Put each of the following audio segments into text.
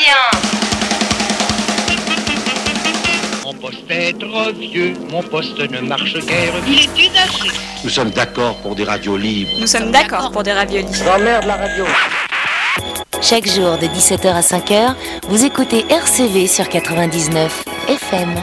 bien. Mon poste est trop vieux, mon poste ne marche guère, il est usagé. Nous sommes d'accord pour des radios libres. Nous sommes d'accord pour des raviolis. J'emmerde la radio. Chaque jour de 17h à 5h, vous écoutez RCV sur 99 FM.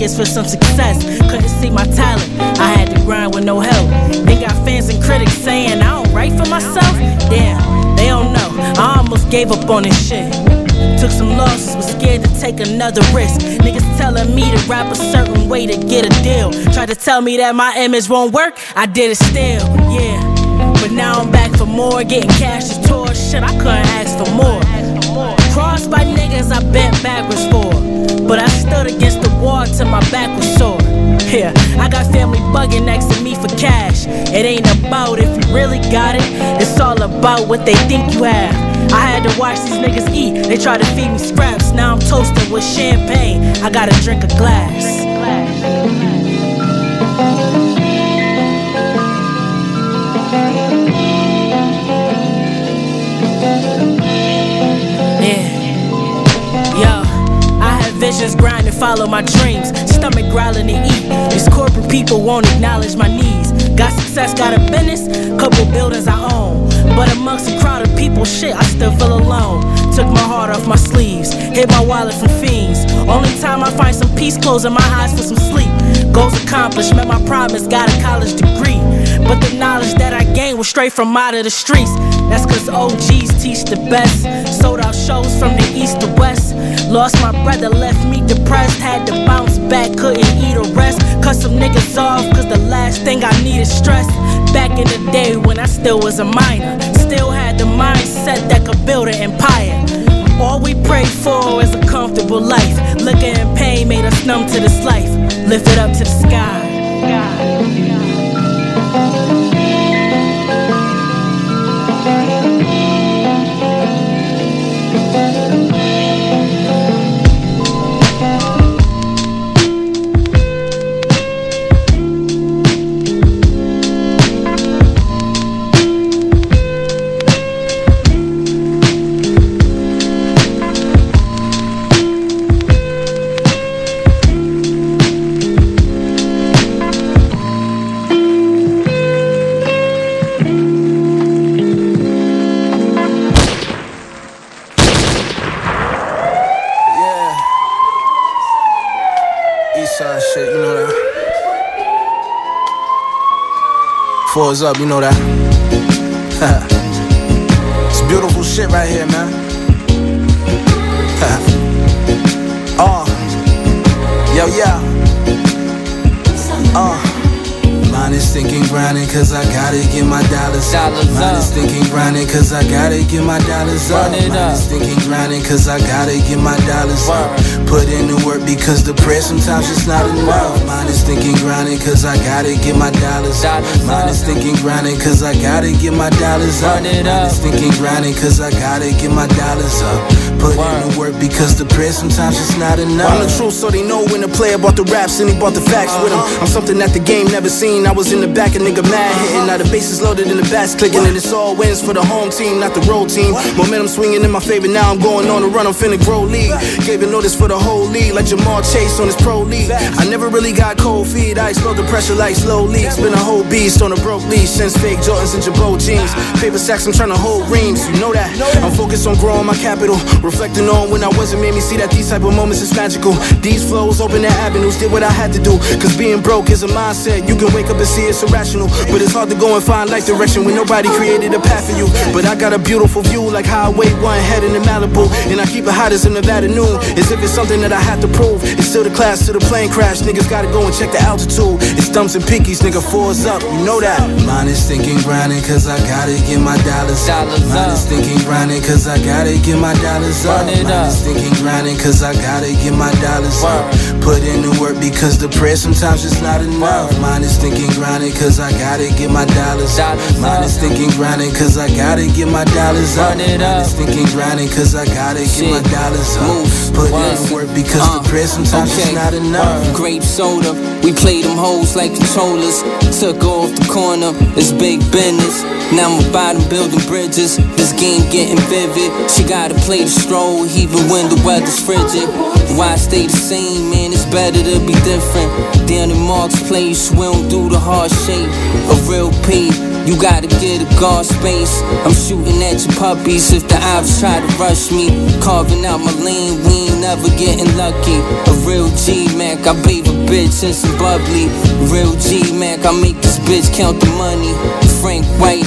Records for some success. Couldn't see my talent, I had to grind with no help. They got fans and critics saying I don't write for myself. Damn, they don't know. I almost gave up on this shit. Took some losses, was scared to take another risk. Niggas telling me to rap a certain way to get a deal. Tried to tell me that my image won't work, I did it still, yeah. But now I'm back for more, getting cash is tour. Shit, I couldn't ask for more. Crossed by niggas I bent backwards for. But I stood against the wall till my back was sore. Yeah, I got family bugging next to me for cash. It ain't about if you really got it, it's all about what they think you have. I had to watch these niggas eat, they tried to feed me scraps. Now I'm toasting with champagne, I gotta drink a glass. I had visions grinding, follow my dreams. Stomach growling to eat. These corporate people won't acknowledge my needs. Got success, got a business, couple buildings I own. But amongst a crowd of people, shit, I still feel alone. Took my heart off my sleeves, hid my wallet from fiends. Only time I find some peace, closing my eyes for some sleep. Goals accomplished, met my promise, got a college degree. But the knowledge that I gained was straight from out of the streets. That's cause OGs teach the best. Sold out shows from the east to west. Lost my brother, left me depressed. Had to bounce back, couldn't eat or rest. Cut some niggas off, cause the last thing I need is stress. Back in the day when I still was a minor. Still had the mindset that could build an empire. All we pray for is a comfortable life. Liquor and pain made us numb to this life. Lift it up to the sky. Yeah. Fours up, you know that. it's beautiful shit right here, man. Uh. oh. Yo, yeah. Mine is thinking grinding cause I gotta get my dollars up. Dollars Mine up. is thinking grinding cause I gotta get my dollars up. Run it Mine up. is thinking grinding cause I gotta get my dollars up. Put in the work because the prayer sometimes it's not enough. Mine is thinking grinding cause I gotta get my dollars up. Dollars Mine up. is thinking grinding cause I gotta get my dollars up. Run it Mine up. is thinking grinding cause I gotta get my dollars up. Put in the work because the prayer sometimes it's not enough. I'm the truth so they know when the player bought the raps and he bought the facts with him. Uh-huh. I'm something that the game never seen. I was in the back, a nigga mad hitting. Now the bases loaded and the bats clicking. And it's all wins for the home team, not the road team. Momentum swinging in my favor. Now I'm going on a run. I'm finna grow league. Gave a notice for the whole league, like Ja'Marr Chase on his pro league. I never really got cold feet. I explode the pressure like slow leaks. Been a whole beast on a broke leash since fake Jordans and Girbaud jeans. Paper sacks, I'm trying to hold reams. You know that. I'm focused on growing my capital. Reflecting on when I wasn't made me see that these type of moments is magical. These flows open their avenues. Did what I had to do. Cause being broke is a mindset. You can wake up and see see it's irrational. But it's hard to go and find life direction when nobody created a path for you. But I got a beautiful view like Highway 1 heading to Malibu. And I keep it hot as in Nevada noon. As if it's something that I have to prove. It's still the class to the plane crash. Niggas gotta go and check the altitude. It's thumbs and pinkies, nigga, fours up. You know that. Mine is thinking grinding cause I gotta get my dollars. Dollars Mine is thinking grinding cause I gotta get my dollars up. Run Mine up. is thinking grinding cause I gotta get my dollars up. Put in the work because the prayer sometimes it's not enough. Word. Mine is thinking grinding cause I gotta get my dollars. Dollars Mine is thinking grinding cause I gotta get my dollars up. Mine is thinking grinding cause I gotta get my dollars up. Moose. Put in Word. work because Uh, the prayer sometimes okay. it's not enough. Word. Grape soda, we play them hoes like controllers. Took off the corner, it's big business. Now I'm about them building bridges. This game getting vivid. She gotta play the stroll, even when the weather's frigid. Why stay the same, man? It's better to be different. Down in Mark's place, we don't do the hard shape. A real P, you gotta get a guard space. I'm shooting at your puppies if the ops try to rush me. Carving out my lane, we ain't never getting lucky. A real G Mac, I bathe a bitch in some bubbly. Real G Mac, I make this bitch count the money. Frank White,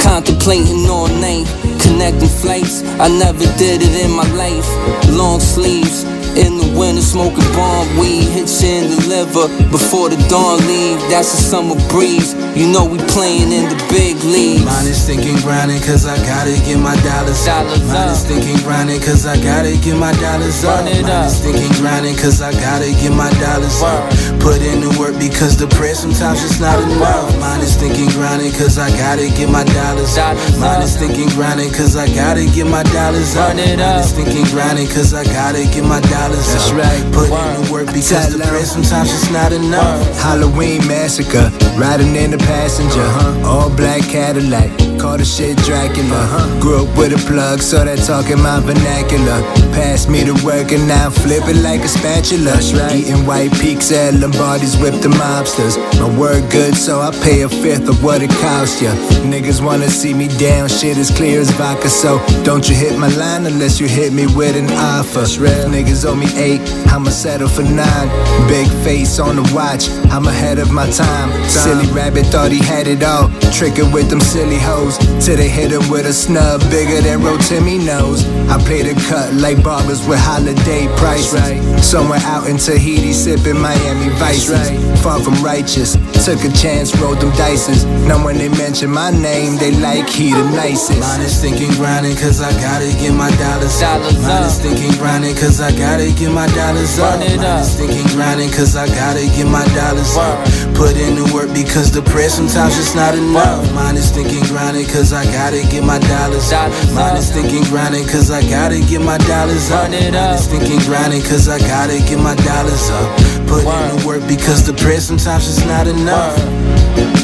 contemplating all night. Connecting flights, I never did it in my life. Long sleeves. In the winter, smoking bomb weed, hit you in the liver before the dawn leave. That's a summer breeze. You know we playing in the big leagues. Mine is thinking grinding cause I gotta get my dollars up. Dollars Mine is thinking grinding cause I gotta get my dollars up. It Mine up. is thinking grinding cause I gotta get my dollars up. Put in the work because the prayer sometimes it's not enough. Mine is thinking grinding cause I gotta get my dollars up. Mine is thinking grinding cause I gotta get my dollars up. It Mine is thinking grinding cause I gotta get my dollars That's up. right. Put in the work because the prayer sometimes it's not enough. Halloween massacre, riding in the passenger, huh? all black Cadillac. Call the shit Dracula. Grew up with a plug, so that talking my vernacular. Pass me the work and now flip it like a spatula. Eating white peaks at Lombardi's with the mobsters. My word good, so I pay a fifth of what it cost ya. Niggas wanna see me down, shit as clear as vodka. So don't you hit my line unless you hit me with an offer. Niggas owe me eight, I'ma settle for nine. Big face on the watch, I'm ahead of my time. Silly rabbit thought he had it all. Tricking with them silly hoes. Till they hit him with a snub bigger than Rotimi knows. I play the cut like barbers with holiday prices. Somewhere out in Tahiti, sipping Miami Vices. Far from righteous, took a chance, rolled them dices. Now when they mention my name, they like he the nicest. Mine is thinking grinding cause I gotta get my dollars up. Dollars Mine is thinking grinding cause I gotta get my dollars up. Run it Mine up. is thinking grinding cause I gotta get my dollars up. Put in the work because the prayer sometimes it's not enough. Mine is thinking grinding cause I gotta get my dollars up. Dollars Mine is thinking grinding cause I gotta get my dollars up. Mine is thinking grinding cause I gotta get my dollars up. Put in the work because the prayer sometimes is not enough.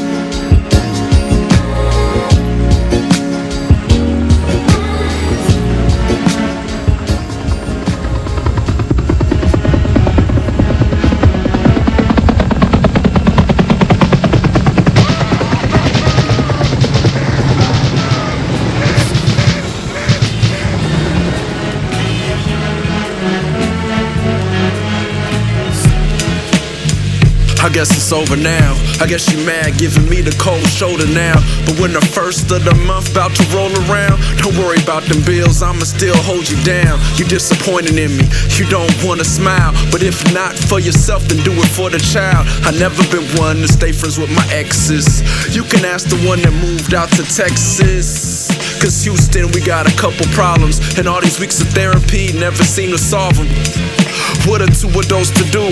I guess it's over now. I guess you mad giving me the cold shoulder now. But when the first of the month about to roll around, don't worry about them bills, I'ma still hold you down. You disappointed in me, you don't wanna smile. But if not for yourself, then do it for the child. I never been one to stay friends with my exes. You can ask the one that moved out to Texas. Cause Houston, we got a couple problems. And all these weeks of therapy never seem to solve them. What are two of those to do?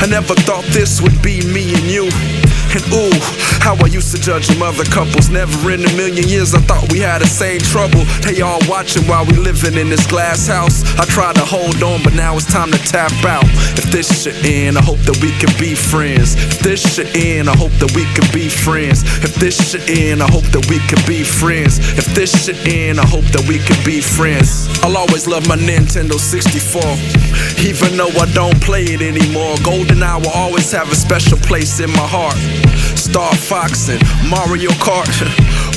I never thought this would be me and you. And ooh, how I used to judge them other couples. Never in a million years I thought we had the same trouble. They all watching while we living in this glass house. I tried to hold on, but now it's time to tap out. If this shit end, I hope that we can be friends. If this shit end, I hope that we can be friends. If this shit end, I hope that we can be friends. If this shit end, I hope that we can be friends. I'll always love my Nintendo 64. Even though I don't play it anymore, GoldenEye will always have a special place in my heart. Star Fox and Mario Kart,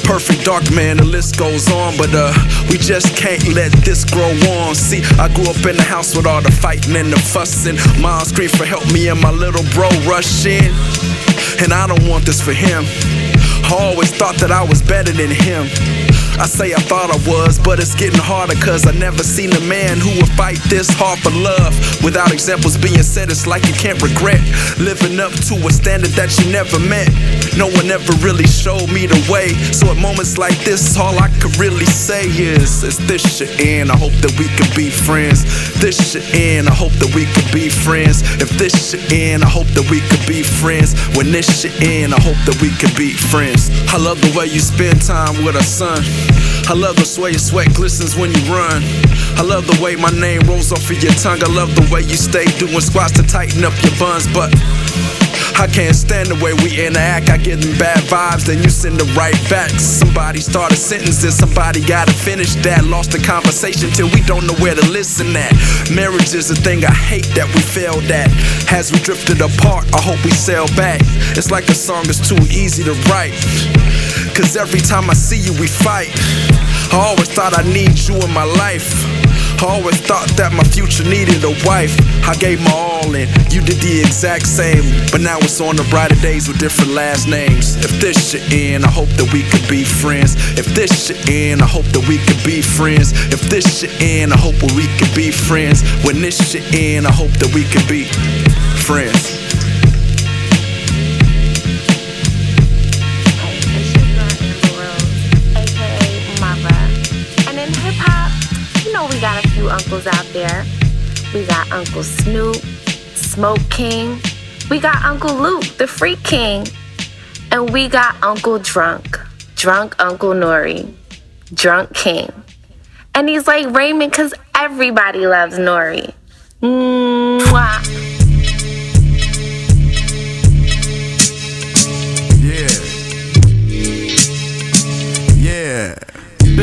Perfect Dark Man, the list goes on. But uh, we just can't let this grow on. See, I grew up in the house with all the fighting and the fussing. Mom screamed for help me and my little bro rush in. And I don't want this for him. I always thought that I was better than him. I say I thought I was, but it's getting harder cause I never seen a man who would fight this hard for love. Without examples being said, it's like you can't regret living up to a standard that you never met. No one ever really showed me the way. So at moments like this, all I could really say is, is this shit end. I hope that we can be friends. This shit end. I hope that we can be friends. If this shit end, I hope that we could be friends. When this shit end, I hope that we can be friends. I love the way you spend time with a son. I love the way your sweat glistens when you run. I love the way my name rolls off of your tongue. I love the way you stay doing squats to tighten up your buns, but. I can't stand the way we interact. I get them bad vibes, then you send the right back. Somebody start a sentence, then somebody gotta finish that. Lost the conversation till we don't know where to listen at. Marriage is a thing I hate that we failed at. As we drifted apart, I hope we sail back. It's like a song is too easy to write. Cause every time I see you, we fight. I always thought I need you in my life. I always thought that my future needed a wife. I gave my all and you did the exact same. But now it's on the brighter days with different last names. If this should end, I hope that we could be friends. If this should end, I hope that we could be friends. If this should end, I hope that we could be friends. When this should end, I hope that we could be friends. Uncles out there. We got Uncle Snoop, Smoke King. We got Uncle Luke, the Freak King. And we got Uncle Drunk, Drunk Uncle Nori, Drunk King. And he's like Raymond because everybody loves Nori. Mwah.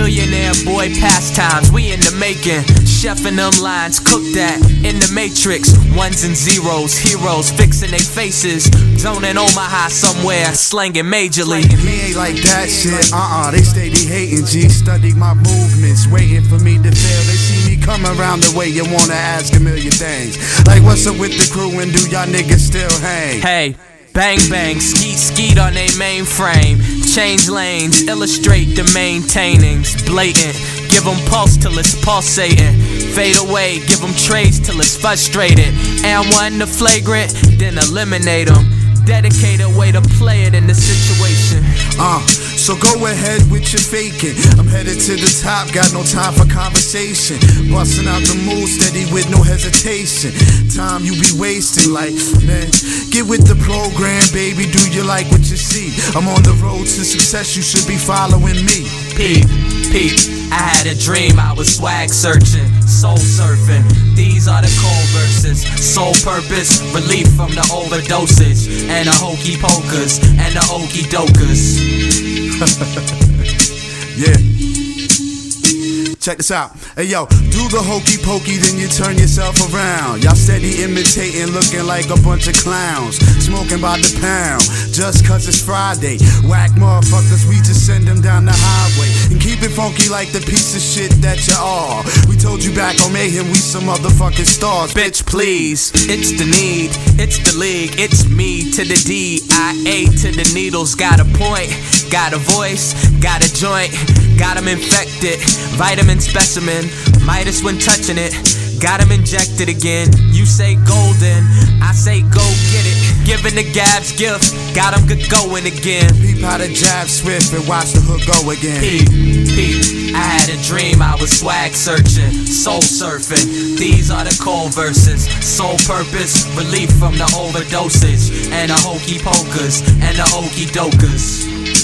Billionaire boy pastimes, we in the making. Chefing them lines, cook that in the matrix. Ones and zeros, heroes fixing their faces. Zoning Omaha somewhere, slanging majorly. Me ain't like that shit, uh uh, they steady hating G. Study my movements, waiting for me to fail. They see me come around the way you wanna ask a million things. Like, what's up with the crew and do y'all niggas still hang? Hey. Bang bang, skeet skeet on they mainframe. Change lanes, illustrate the maintainings. Blatant, give them pulse till it's pulsating. Fade away, give them trades till it's frustrated. And one the flagrant, then eliminate them. Dedicated way to play it in the situation. Uh, so go ahead with your faking. I'm headed to the top, got no time for conversation. Busting out the move steady with no hesitation. Time you be wasting, like, man, get with the program, baby. Do you like what you see? I'm on the road to success, you should be following me. Peep, peep. I had a dream, I was swag searching, soul surfing. These are the cold verses. Sole purpose, relief from the overdosage. And the hokey pokers, and the okey dokers. yeah. Check this out. Hey yo, do the hokey pokey, then you turn yourself around. Y'all steady imitating, looking like a bunch of clowns. Smoking by the pound, just cause it's Friday. Whack motherfuckers, we just send them down the highway. And keep it funky like the piece of shit that you are. We told you back on Mayhem, we some motherfucking stars. Bitch, please. It's the need, it's the league, it's me to the D. I A to the needles, got a point, got a voice, got a joint, got them infected. Vitamin specimen, Midas when touching it. Got him injected again. You say golden, I say go get it. Giving the Gabs gift, got him good going again. Peep how the jab swift and watch the hook go again. Peep, peep. I had a dream, I was swag searching, soul surfing. These are the cold verses. Sole purpose, relief from the overdosage. And the hokey pokers, and the okey dokers.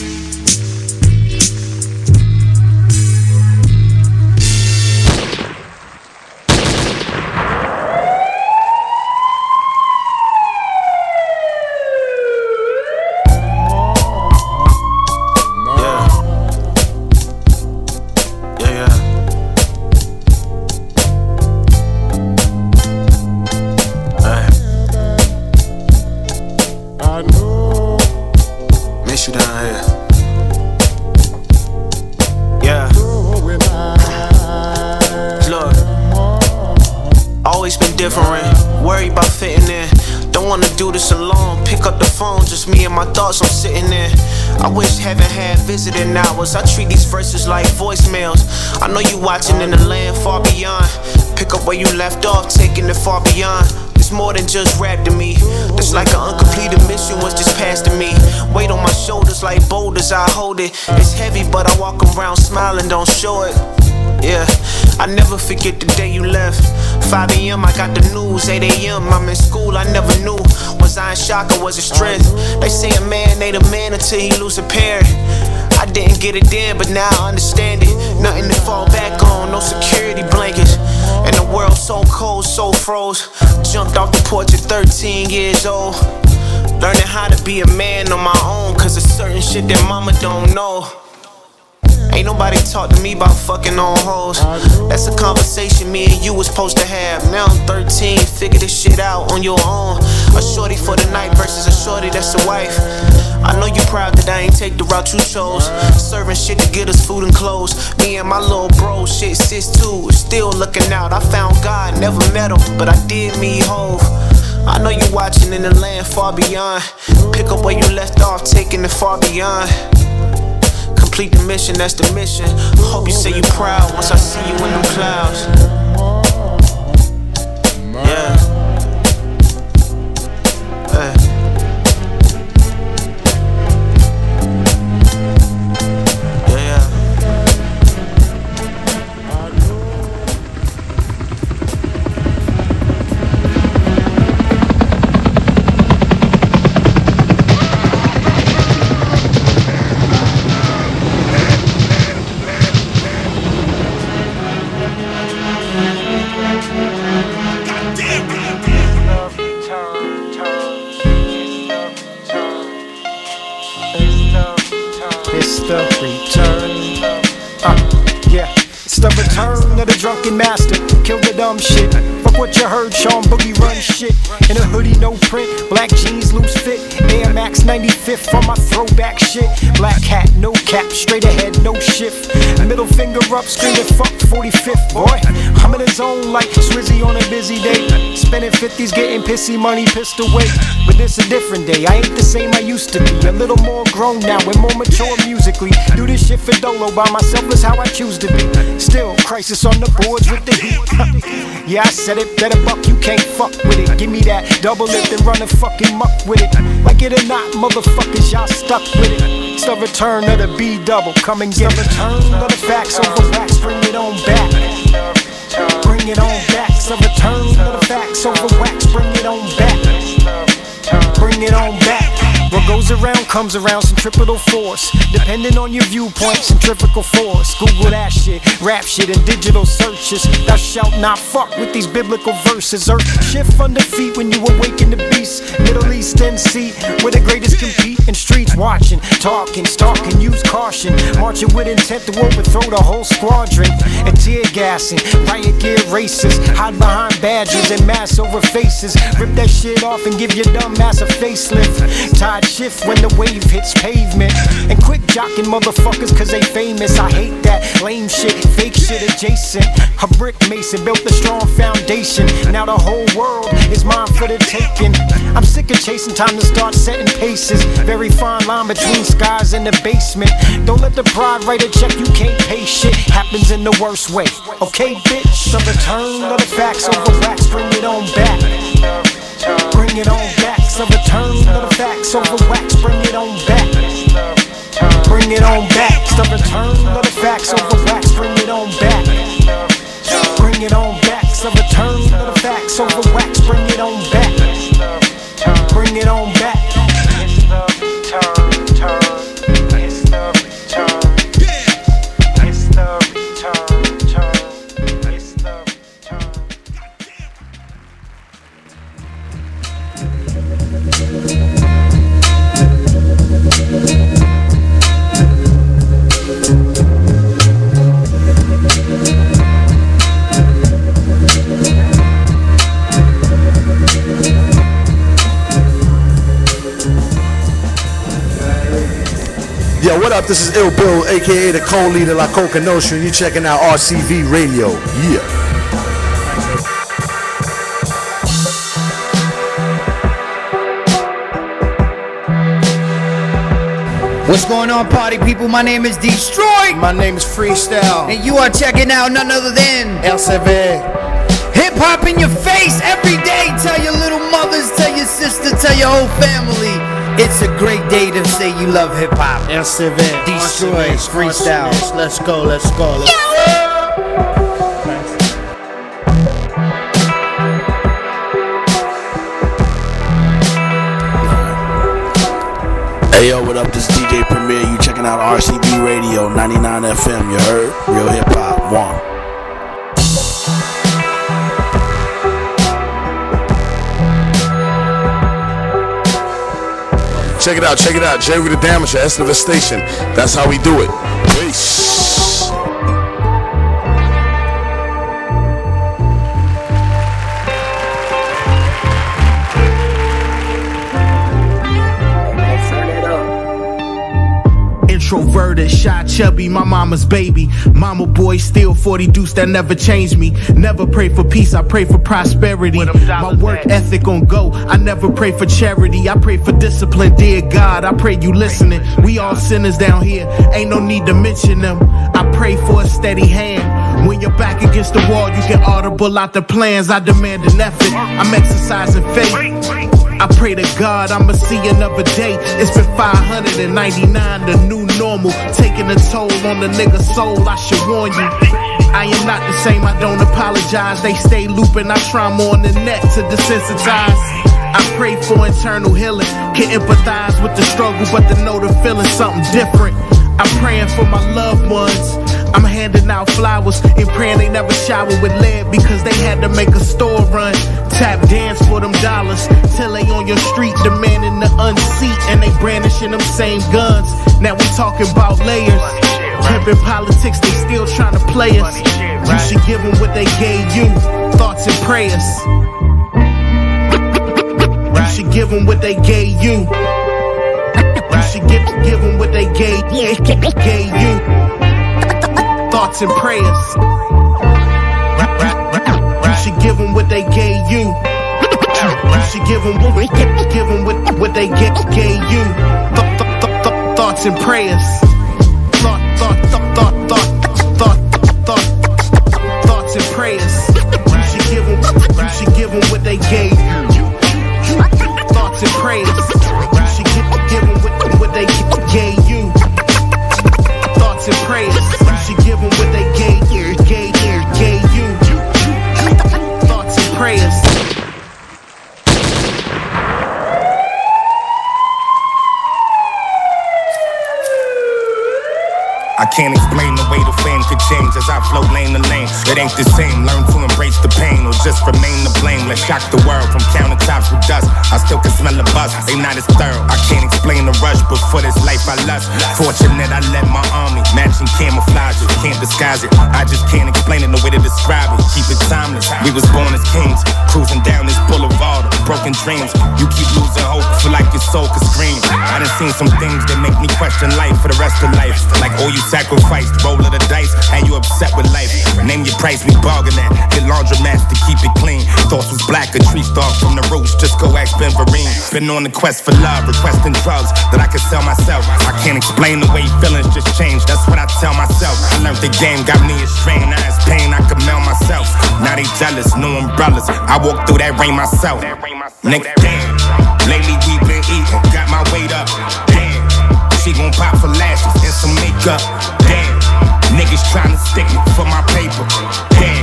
Like voicemails. I know you watching in the land far beyond. Pick up where you left off, taking it far beyond. It's more than just rap to me. It's like an uncompleted mission was just passed to me. Weight on my shoulders like boulders, I hold it. It's heavy, but I walk around smiling, don't show it. Yeah, I never forget the day you left. 5 a.m. I got the news. 8 a.m. I'm in school. I never knew was I in shock or was it strength. They say a man ain't a man until he lose a parent. I didn't get it then, but now I understand it. Nothing to fall back on, no security blankets. And the world so cold, so froze. Jumped off the porch at 13 years old. Learning how to be a man on my own, cause there's certain shit that mama don't know. Ain't nobody talk to me about fucking on hoes. That's a conversation me and you was supposed to have. Now I'm 13, figure this shit out on your own. A shorty for the night versus a shorty that's a wife. I know you proud that I ain't take the route you chose. Serving shit to get us food and clothes. Me and my little bro, shit, sis too, still looking out. I found God, never met him, but I did me Hove. I know you watching in the land far beyond. Pick up where you left off, taking it far beyond complete the mission, that's the mission. Hope you say you proud once I see you in them clouds. Yeah. Drunken master. Kill the dumb shit. Fuck what you heard, Sean Boogie run shit. In a hoodie, no print. Black jeans, loose fit. Air 95th for my throwback shit. Black hat, no cap, straight ahead, no shift. Middle finger up, screaming fuck 45th, boy. I'm in the zone like Swizzy on a busy day. Spending 50s, getting pissy money, pissed away. But this a different day. I ain't the same I used to be. A little more grown now and more mature musically. Do this shit for Dolo by myself is how I choose to be. Still, crisis on the boards with the heat. yeah, I said it, better buck, you can't fuck with it. Give me that double it and run a fucking muck with it. Like it or not, motherfuckers, y'all stuck with it. It's the return of the B double. Come and get the return of the facts over wax. Bring it on back. Bring it on back. It's the return of the facts over wax. Bring it on back. Bring it on goes around comes around centripetal force. Depending on your viewpoint, centrifugal force. Google that shit, rap shit, and digital searches. Thou shalt not fuck with these biblical verses. Earth shift under feet when you awaken the beast. Middle East NC, where the greatest compete. In streets watching, talking, stalking, use caution. Marching with intent to overthrow the whole squadron. And tear gassing, riot gear races. Hide behind badges and mask over faces. Rip that shit off and give your dumb ass a facelift. Tide shift when the wave hits pavement. And quick jocking motherfuckers cause they famous. I hate that lame shit, fake shit adjacent. A brick mason built a strong foundation. Now the whole world is mine for the taking. I'm sick of chasing time to start setting paces. Very fine line between skies and the basement. Don't let the pride write a check you can't pay. Shit happens in the worst way. Okay, bitch. The return of the facts over wax, bring it on back. Bring it on back. The return of the facts over wax, bring it on back. Bring it on back. The return of the facts over wax, bring it on back. Bring it on back. The return of the facts over wax, bring it on back. Bring it on back. Yo, what up? This is Ill Bill, aka the co-leader La Coka Nostra, and you're checking out RCV Radio. Yeah. What's going on, party people? My name is Destroy. My name is Freestyle. And you are checking out none other than LCV. Hip hop in your face every day. Tell your little mothers, tell your sister, tell your whole family. It's a great day to say you love hip hop. LCV. Destroy. Freestyle. Let's go, let's go. Let's go. Hey yo, what up? This is DJ Premier. You checking out RCV Radio 99 FM. You heard? Real hip hop. One. Check it out, check it out. Jerry the Damager, Esnova Station. That's how we do it. Peace. Introverted, shy, chubby, my mama's baby. Mama boy, still 40 deuce that never changed me. Never pray for peace, I pray for prosperity. My work ethic on go, I never pray for charity. I pray for discipline, dear God. I pray you listening. We all sinners down here, ain't no need to mention them. I pray for a steady hand. When you're back against the wall, you get audible out the plans. I demand an effort, I'm exercising faith. I pray to God I'ma see another day. It's been 599, the new normal. Taking a toll on the nigga's soul, I should warn you. I am not the same, I don't apologize. They stay looping, I try more on the net to desensitize. I pray for internal healing, can empathize with the struggle, but to know the feeling something different. I'm praying for my loved ones. I'm handing out flowers and praying they never shower with lead because they had to make a store run. Tap dance for them dollars till they on your street demanding the unseat and they brandishing them same guns. Now we talking about layers. Pimpin' politics, they still trying to play us. You should give them what they gave you. Thoughts and prayers. You should give them what they gave you. You should give, give them what they gave, gave you. Thoughts and prayers. Give them what they gave you. You should give them what, give them what, what they get, gave you. Th- th- th- thoughts and prayers. Thought, thought, thought, thought, thought, thought, thought, thoughts and prayers. You should give them, you should give them what they gave you. Thoughts and prayers. You should give, give them what, what they gave you. Thoughts and prayers. Can't explain the way the fame could change as I float lane to lane. It ain't the same. Learn to embrace the pain or just remain the blame. Let's shock the world from countertops with dust. I still can smell the buzz. They not as thorough. I can't explain the rush, but for this life I lust. Fortunate I led my army, matching camouflage. Can't disguise it. I just can't explain it. No way to describe it. Keep it timeless. We was born as kings, cruising down this boulevard of broken dreams. You keep losing hope, feel like your soul could scream. I done seen some things that make me question life for the rest of life. Like all you sacrificed, roll of the dice, and you upset with life. Name your price, we bargain at. Hit laundromats to keep it clean. Thoughts was black, a tree stalk from the roots. Just go ask Ben Vereen. Been on the quest for love, requesting drugs that I can sell myself. I can't explain the way feelings just change. That's what I tell myself. I learned the game, got me a strain. Now it's pain, I can mail myself. Now they jealous, no umbrellas. I walk through that rain myself. Nigga, damn. Lately we been eating, got my weight up. Damn. She gon' pop for lashes and some makeup. Damn. Niggas tryna stick me for my paper. Damn.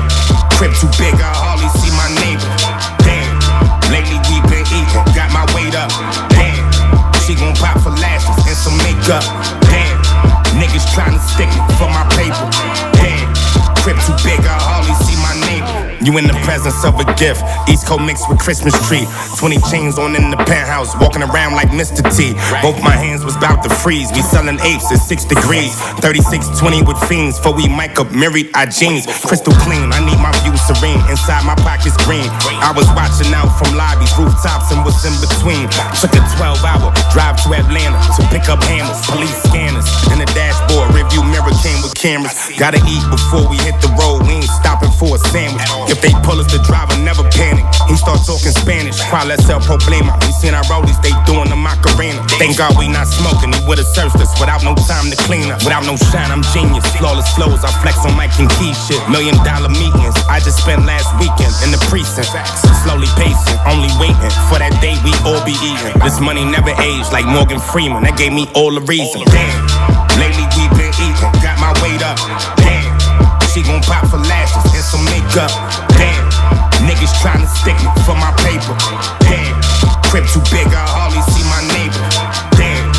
Crib too big, I hardly see my neighbor. Damn. Lately we been eating, got my weight up. Damn. She gon' pop for lashes and some makeup. Damn. Niggas tryna stick me for my paper. Damn. Crib too big, I hardly see my neighbor. You in the presence of a gift. East Coast mixed with Christmas tree. 20 chains on in the penthouse, walking around like Mr. T. Both my hands was about to freeze. We selling apes at 6 degrees. 3620 with fiends. For we mic up, married our jeans. Crystal clean, I need my view serene. Inside my pockets green. I was watching out from lobbies, rooftops, and what's in between. Took a 12 hour drive to Atlanta to pick up hammers, police scanners. In the dashboard, review mirror came with cameras. Gotta eat before we hit the road. We ain't stopping for a sandwich. If they pull us, the driver never panic. He start talking Spanish. Es el problema? We seen our rollies, they doing the Macarena. Thank God we not smoking. He would've searched us without no time to clean up. Without no shine, I'm genius. Flawless flows, I flex on Mike and Key shit. Million dollar meetings. I just spent last weekend in the precinct. Slowly pacing, only waiting for that day we all be eating. This money never aged like Morgan Freeman. That gave me all the reason. Damn, lately we been eating. Got my weight up. Damn, she gon' pop for lashes and some makeup. Niggas tryna stick me for my paper. Damn, crib too big, I hardly see my neighbor. Damn,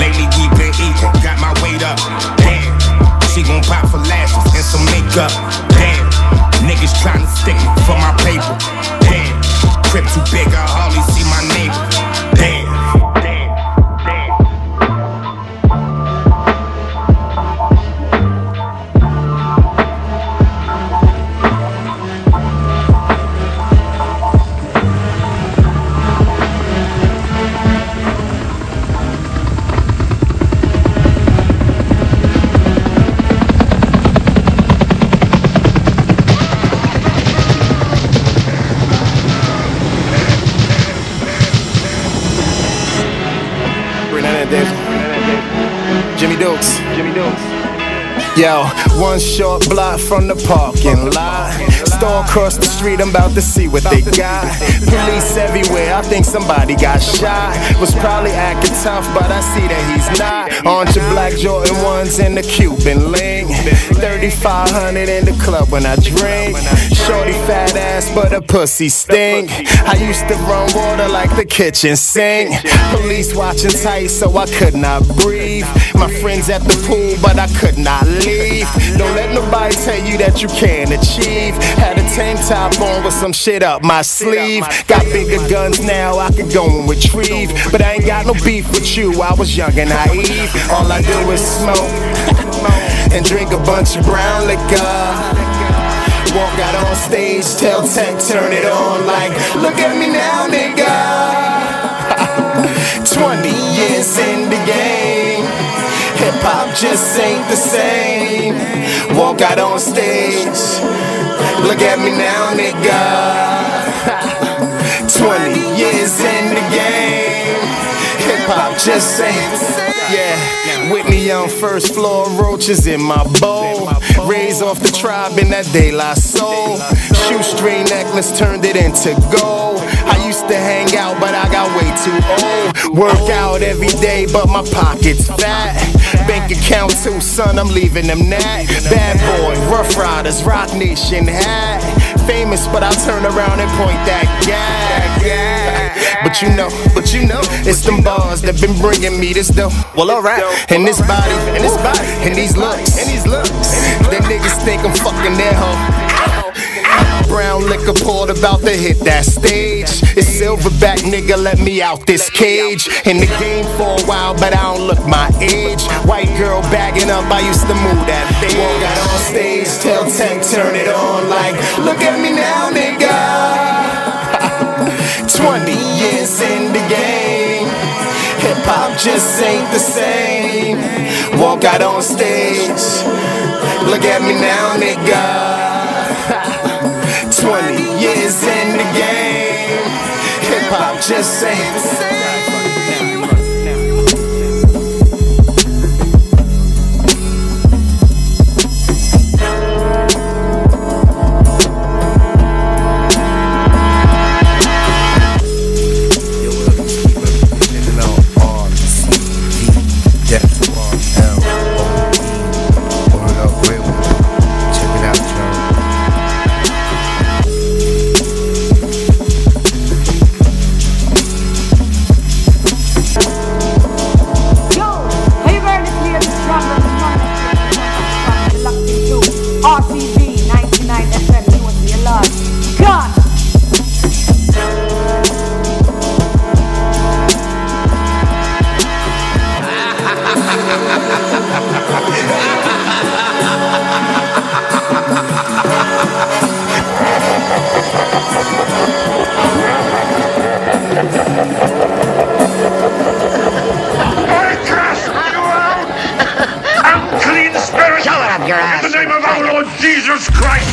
lately we been eating. Got my weight up. Damn, she gon' pop for lashes and some makeup. Damn, niggas tryna stick me for my paper. Damn, crib too big, I hardly see my neighbor. Yo, one short block from the parking lot. Store across the street, I'm about to see what they got. Police everywhere, I think somebody got shot. Was probably acting tough, but I see that he's not. On to black Jordan ones in the Cuban link. 3500 in the club when I drink. Shorty fat ass, but a pussy stink. I used to run water like the kitchen sink. Police watching tight, so I could not breathe. My friends at the pool, but I could not leave. Don't let nobody tell you that you can't achieve. Had a tank top on with some shit up my sleeve. Got bigger guns now, I could go and retrieve. But I ain't got no beef with you, I was young and naive. All I do is smoke and drink a bunch of brown liquor. Walk out on stage, tell Tech, turn it on like, look at me now, nigga. 20 years in the game. Hip hop just ain't the same. Walk out on stage, look at me now, nigga. 20 years in the game. Hip hop just ain't. the same. Yeah, with me on first floor, roaches in my bowl. Raised off the tribe in that De La Soul. Shoestring necklace turned it into gold. I to hang out, but I got way too old. Work out every day, but my pockets fat. Bank account too, son, I'm leaving them that. Bad boy, Ruff Ryders, Roc Nation hat. Famous, but I'll turn around and point that gag. But you know, but you know, it's them bars that been bringing me this dough. Well, alright, and this body, and this body, and these looks, and these looks. Them niggas think I'm fucking their hoe. Brown liquor poured about to hit that stage. It's silverback, nigga, let me out this cage. In the game for a while, but I don't look my age. White girl bagging up, I used to move that bitch. Walk out on stage, tell Tech, turn it on like, look at me now, nigga. 20 years in the game. Hip hop just ain't the same. Walk out on stage, look at me now, nigga. 20 years in the game. Hip hop just ain't. Up, your ass! In the name of our Lord Jesus Christ!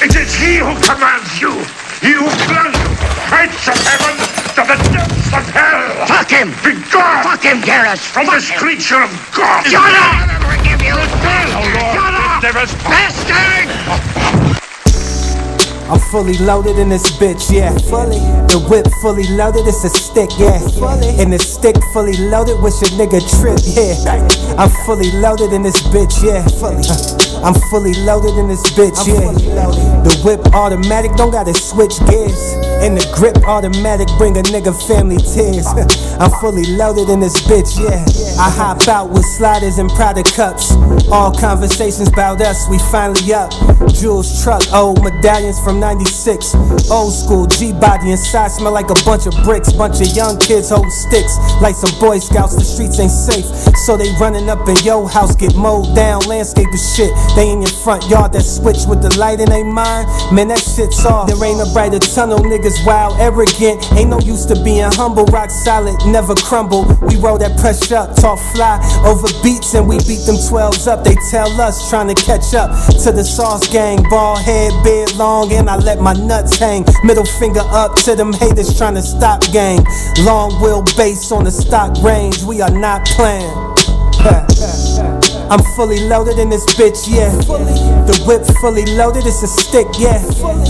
It is he who commands you. He who flung you heights of heaven to the depths of hell. Fuck him! Be gone! Fuck him, Karras! From Fuck this him. creature of God! Shut up! I'll never forgive you! Oh, Lord, Shut up! Bastard! I'm fully loaded in this bitch, yeah. Fully. The whip fully loaded, it's a stick, yeah. Fully. And the stick fully loaded, wish your nigga trip, yeah. I'm fully loaded in this bitch, yeah. Fully. I'm fully loaded in this bitch, yeah. The whip automatic, don't gotta switch gears. And the grip automatic, bring a nigga family tears. I'm fully loaded in this bitch, yeah. I hop out with sliders and Prada cups. All conversations about us, we finally up. Jules truck, old medallions from 96. Old school G body inside smell like a bunch of bricks. Bunch of young kids holding sticks like some Boy Scouts. The streets ain't safe, so they running up in your house, get mowed down, landscape and shit. They in your front yard that switch with the light in they mind. Man, that shit's off. There ain't a brighter tunnel, niggas wild, arrogant. Ain't no use to being humble, rock solid, never crumble. We roll that pressure up, talk fly over beats, and we beat them 12s up. They tell us trying to catch up to the sauce gang. Ball head, beard long, and I let my nuts hang. Middle finger up to them haters trying to stop gang. Long wheelbase on the stock range, we are not playing. I'm fully loaded in this bitch, yeah. Whip fully loaded, it's a stick, yeah.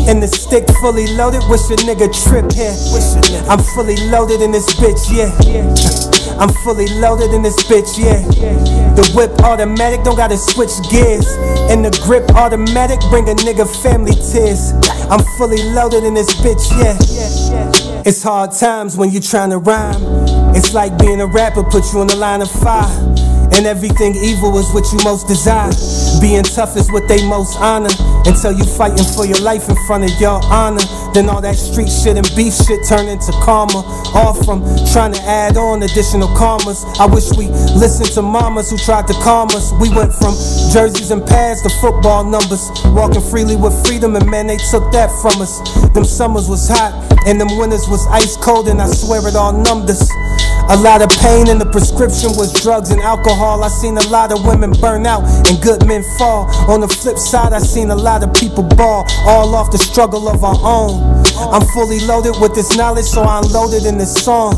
And the stick fully loaded, wish a nigga trip here. I'm fully loaded in this bitch, yeah. I'm fully loaded in this bitch, yeah. The whip automatic, don't gotta switch gears. And the grip automatic, bring a nigga family tears. I'm fully loaded in this bitch, yeah. It's hard times when you tryna rhyme. It's like being a rapper, put you on the line of fire. And everything evil is what you most desire. Being tough is what they most honor. Until you fighting for your life in front of your honor. Then all that street shit and beef shit turn into karma. All from trying to add on additional karmas. I wish we listened to mamas who tried to calm us. We went from jerseys and pads to football numbers. Walking freely with freedom, and man, they took that from us. Them summers was hot, and them winters was ice cold, and I swear it all numbed us. A lot of pain and the prescription was drugs and alcohol. I seen a lot of women burn out and good men fall. On the flip side, I seen a lot of people ball, all off the struggle of our own. I'm fully loaded with this knowledge, so I unloaded in this song.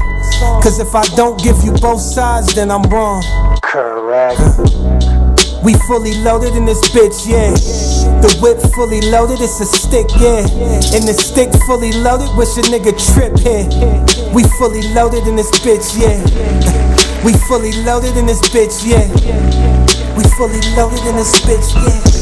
Cause if I don't give you both sides, then I'm wrong. Correct. We fully loaded in this bitch, yeah. The whip fully loaded, it's a stick, yeah. And the stick fully loaded, wish a nigga trip here. We fully loaded in this bitch, yeah. We fully loaded in this bitch, yeah. We fully loaded in this bitch, yeah.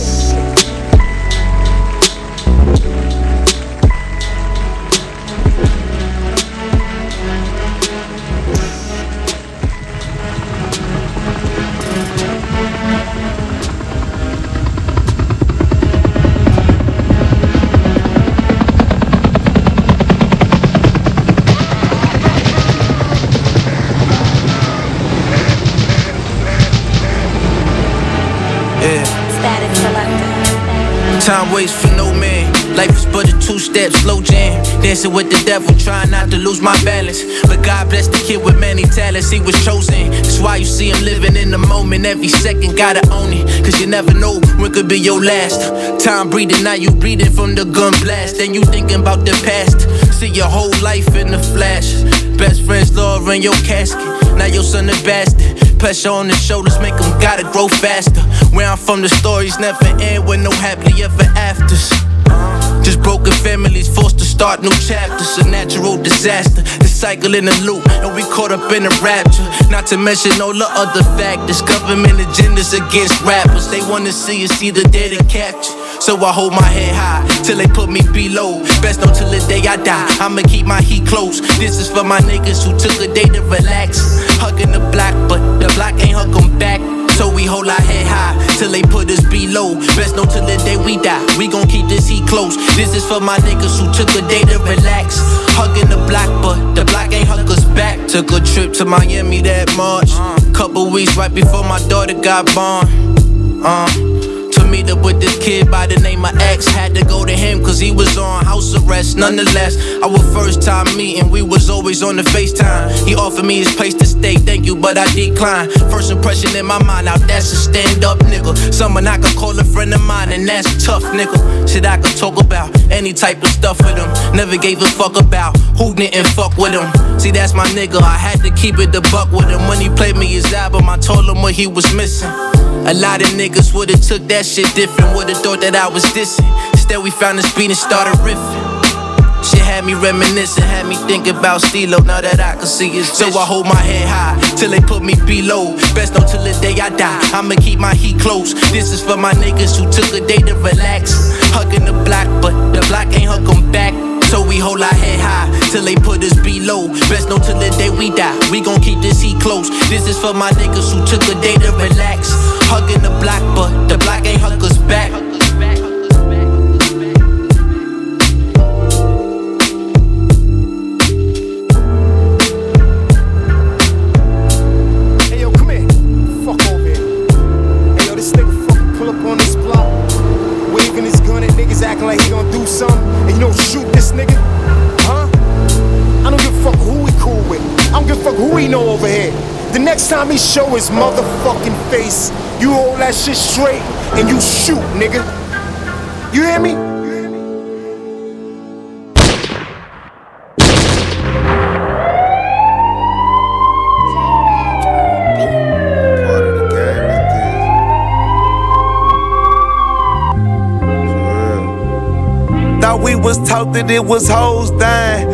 For no man. Life is but a two step slow jam. Dancing with the devil, trying not to lose my balance. But God bless the kid with many talents, he was chosen. That's why you see him living in the moment. Every second, gotta own it. Cause you never know when could be your last. Time breathing, now you breathing from the gun blast. Then you thinking about the past. See your whole life in the flash. Best friends, Lord, in your casket. Now your son a bastard. Pressure on the shoulders make them gotta grow faster. Where I'm from, the stories never end with no happily ever afters. Just broken families forced to start new chapters. A natural disaster, the cycle in the loop, and we caught up in a rapture. Not to mention all the other factors. Government agendas against rappers. They wanna see us either dead or captured. So I hold my head high till they put me below. Best know till the day I die. I'ma keep my heat close. This is for my niggas who took a day to relax. Hugging the block, but the block ain't hug back. So we hold our head high till they put us below. Best know till the day we die. We gon' keep this heat close. This is for my niggas who took a day to relax. Hugging the block, but the block ain't hug us back. Took a trip to Miami that March. Couple weeks right before my daughter got born. Uh, meet up with this kid by the name my ex. Had to go to him cause he was on house arrest. Nonetheless, our first time meeting, we was always on the FaceTime. He offered me his place to stay, thank you, but I declined. First impression in my mind, now that's a stand up nigga. Someone I could call a friend of mine, and that's tough nigga. Shit I could talk about, any type of stuff with him. Never gave a fuck about who didn't fuck with him. See, that's my nigga, I had to keep it the buck with him. When he played me his album, I told him what he was missing. A lot of niggas would've took that shit different, would've thought that I was dissing. Instead, we found this beat and started riffing. Shit had me reminiscing, had me thinking about Stilo. Now that I can see his So I hold my head high till they put me below. Best know till the day I die. I'ma keep my heat close. This is for my niggas who took a day to relax. Hugging the block, but the block ain't hug 'em back. So we hold our head high till they put us below. Best know till the day we die. We gon' keep this heat close. This is for my niggas who took a day to relax. Hugging the block, but the block ain't hug us back. Hey yo, come here. Fuck over here. Hey yo, this nigga fucking pull up on this block, waving his gun at niggas, acting like he gonna do something, and you know shoot this nigga, huh? I don't give a fuck who cool with. I don't give a fuck who know over here. The next time he show his motherfucking face, you hold that shit straight and you shoot, nigga. You hear me? Thought we was taught that it was hoes dying,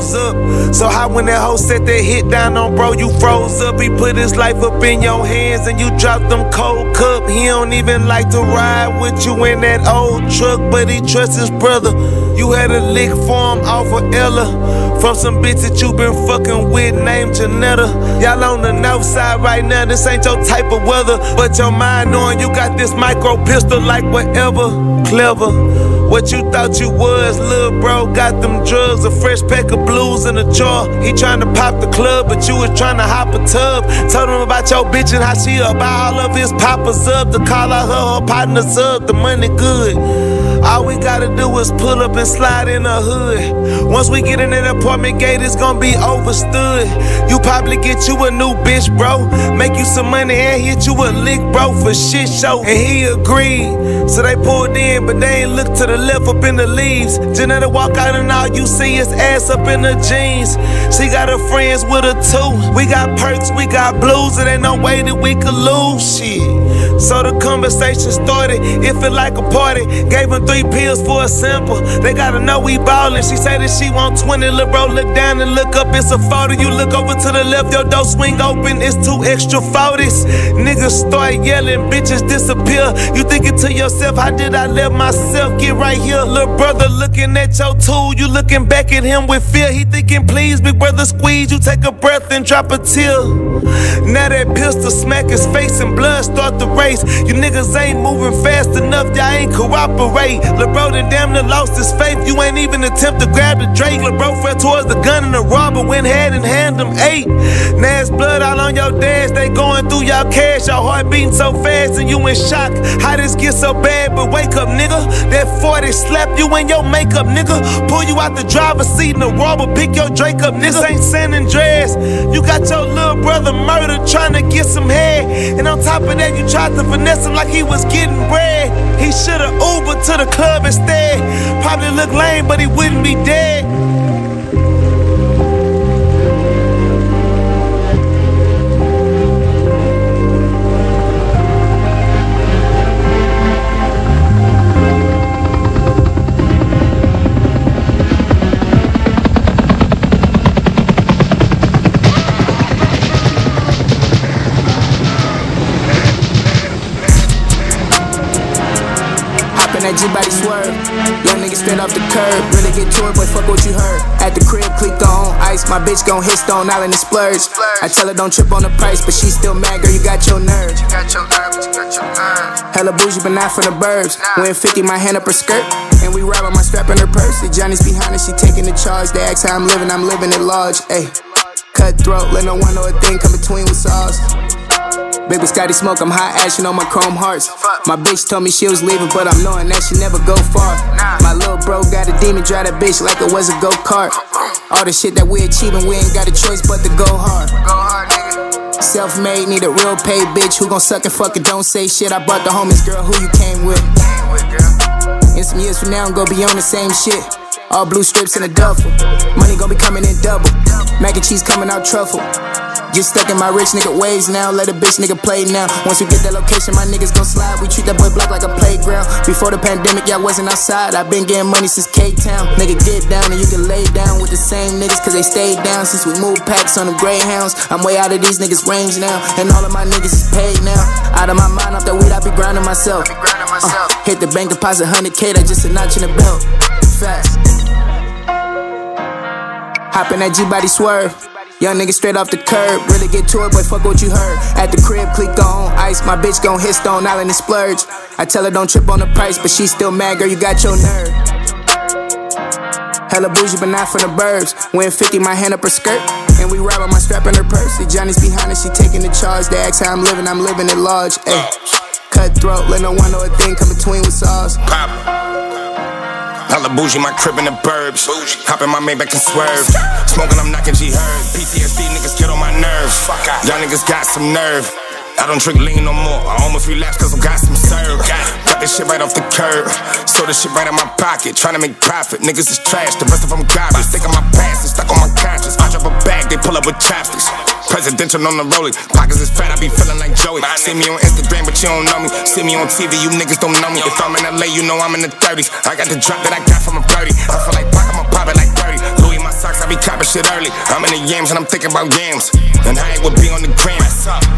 bros up. So how when that hoe set that hit down on bro, you froze up. He put his life up in your hands and you dropped them cold cup. He don't even like to ride with you in that old truck, but he trusts his brother. You had a lick for him off of Ella. From some bitch that you been fucking with named Janetta. Y'all on the north side right now, this ain't your type of weather. But your mind knowing you got this micro pistol like whatever. Clever. What you thought you was, little bro, got them drugs, a fresh pack of blues in a jar. He tryna pop the club, but you was tryna hop a tub. Told him about your bitch and how she about all of his poppers up. To call out her, her partners up, the money good. All we gotta do is pull up and slide in the hood. Once we get in that apartment gate, it's gonna be overstood. You probably get you a new bitch, bro. Make you some money and hit you a lick, bro, for shit show. And he agreed. So they pulled in, but they ain't look to the left up in the leaves. Janetta walk out and all you see is ass up in the jeans. She got her friends with her too. We got perks, we got blues, and ain't no way that we could lose shit. So the conversation started, it felt like a party. Gave him three pills for a sample. They gotta know we ballin'. She say that she want 20. Lil' bro, look down and look up, it's a photo. You look over to the left, your door swing open, it's two extra 40s. Niggas start yelling, bitches disappear. You thinking to yourself, how did I let myself get right here? Little brother looking at your tool, you looking back at him with fear. He thinking, please, big brother, squeeze. You take a breath and drop a tear. Now that pistol smack his face and blood start to race. You niggas ain't moving fast enough, y'all ain't cooperate. Lil' bro done damn near lost his faith. You ain't even attempt to grab the Drake. Lil' bro fell towards the gun and the robber went hand in hand them eight. Now it's blood all on your dash. They going through y'all cash. Your heart beating so fast and you in shock. How this get so bad? But wake up, nigga. That 40 slap you in your makeup, nigga. Pull you out the driver's seat in the robber. Pick your Drake up, nigga. Ain't San Andreas. You got your little brother murdered trying to get some head. And on top of that, you tried to finesse him like he was getting bread. He should've Uber to the club instead. Probably look lame, but he wouldn't be dead. That G-body swerve. Young nigga stand off the curb. Really get to it, boy, fuck what you heard. At the crib, click on ice. My bitch gon' hit Stone Island and splurge. I tell her don't trip on the price, but she still mad, girl, you got your nerve. You got your nerve, but you got your nerve. Hella bougie, but not from the burbs. Win 50, my hand up her skirt. And we with my strap in her purse. The Johnny's behind her, she taking the charge. They ask how I'm living, I'm living at large. Ayy. Cutthroat, let no one know a thing come between with sauce. Big Scotty Smoke, I'm high ashing on my chrome hearts. My bitch told me she was leaving, but I'm knowing that she never go far. My little bro got a demon, drive that bitch like it was a go kart. All the shit that we achieving, we ain't got a choice but to go hard. Self made, need a real paid bitch who gon' suck and fuck it, don't say shit. I bought the homies, girl, who you came with. In some years from now, I'm gonna be on the same shit. All blue strips in a duffel. Money gon' be coming in double. Mac and cheese coming out truffle. Get stuck in my rich nigga ways now. Let a bitch nigga play now. Once we get that location, my niggas gon' slide. We treat that boy block like a playground. Before the pandemic, y'all wasn't outside. i been getting money since K Town. Nigga, get down and you can lay down with the same niggas, cause they stayed down since we moved packs on them Greyhounds. I'm way out of these niggas' range now. And all of my niggas is paid now. Out of my mind, off that weed, I be grinding myself. Uh, hit the bank deposit 100k, that's just a notch in the belt. Fast. Hop in that G body swerve. Young nigga straight off the curb. Really get to it, boy, fuck what you heard. At the crib, click on ice. My bitch gon' hit Stone Island and splurge. I tell her don't trip on the price, but she still mad, girl, you got your nerve. Hella bougie, but not from the burbs. Win 50, my hand up her skirt. And we with my strap in her purse. See Johnny's behind her, she taking the charge. They ask how I'm living, I'm living it large. Ayy. Cutthroat, let no one know a thing come between with sauce. Pop. Hella bougie, my crib in the burbs. Hop in my Maybach and swerve. Smoking, I'm knocking G Herb. PTSD niggas get on my nerves. Y'all niggas got some nerve. I don't drink lean no more. I almost relapsed cause I got some serve. Got this shit right off the curb. Sold this shit right in my pocket. Trying to make profit. Niggas is trash. The rest of them garbage. Think of my past stuck on my conscience. I drop a bag, they pull up with chopsticks. Presidential on the rolling. Pockets is fat, I be feeling like Joey. See me on Instagram, but you don't know me. See me on TV, you niggas don't know me. If I'm in LA, you know I'm in the 30s. I got the drop that I got from a birdie. I feel like Pac, I'ma pop it like 30. Louis my socks, I be copping shit early. I'm in the yams and I'm thinking about yams. And I ain't would be on the gram.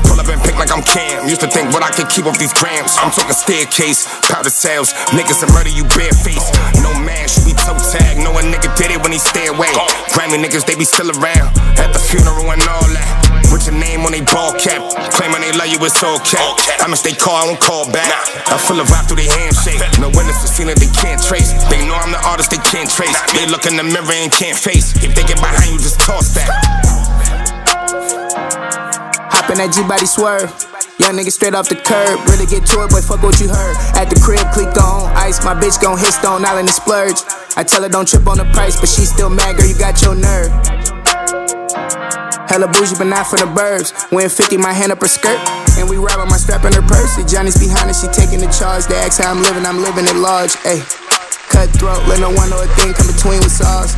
Pull up and pick like I'm Cam. Used to think what I could keep off these grams. I'm talking staircase, powder sales. Niggas that murder you barefaced. No man should be toe tag. Know a nigga did it when he stay away. Grammy niggas, they be still around. At the funeral and all that. With your name on they ball cap. Claiming they love you, it's all cap. I miss they call, I don't call back. I feel a vibe through they handshake. No witness to seen it, they can't trace. They know I'm the artist, they can't trace. They look in the mirror and can't face. If they get behind you, just toss that. Hop in that G body swerve. Young nigga straight off the curb. Really get to it, boy, fuck what you heard. At the crib, click on ice. My bitch gon' hit Stone Island and splurge. I tell her don't trip on the price, but she still mad, girl, you got your nerve. Hella bougie, but not for the burbs. Win 50, my hand up her skirt. And we with my strap in her purse. See Johnny's behind her, she taking the charge. They ask how I'm living, I'm living it large. Ayy. Cutthroat, let no one know a thing come between with sauce.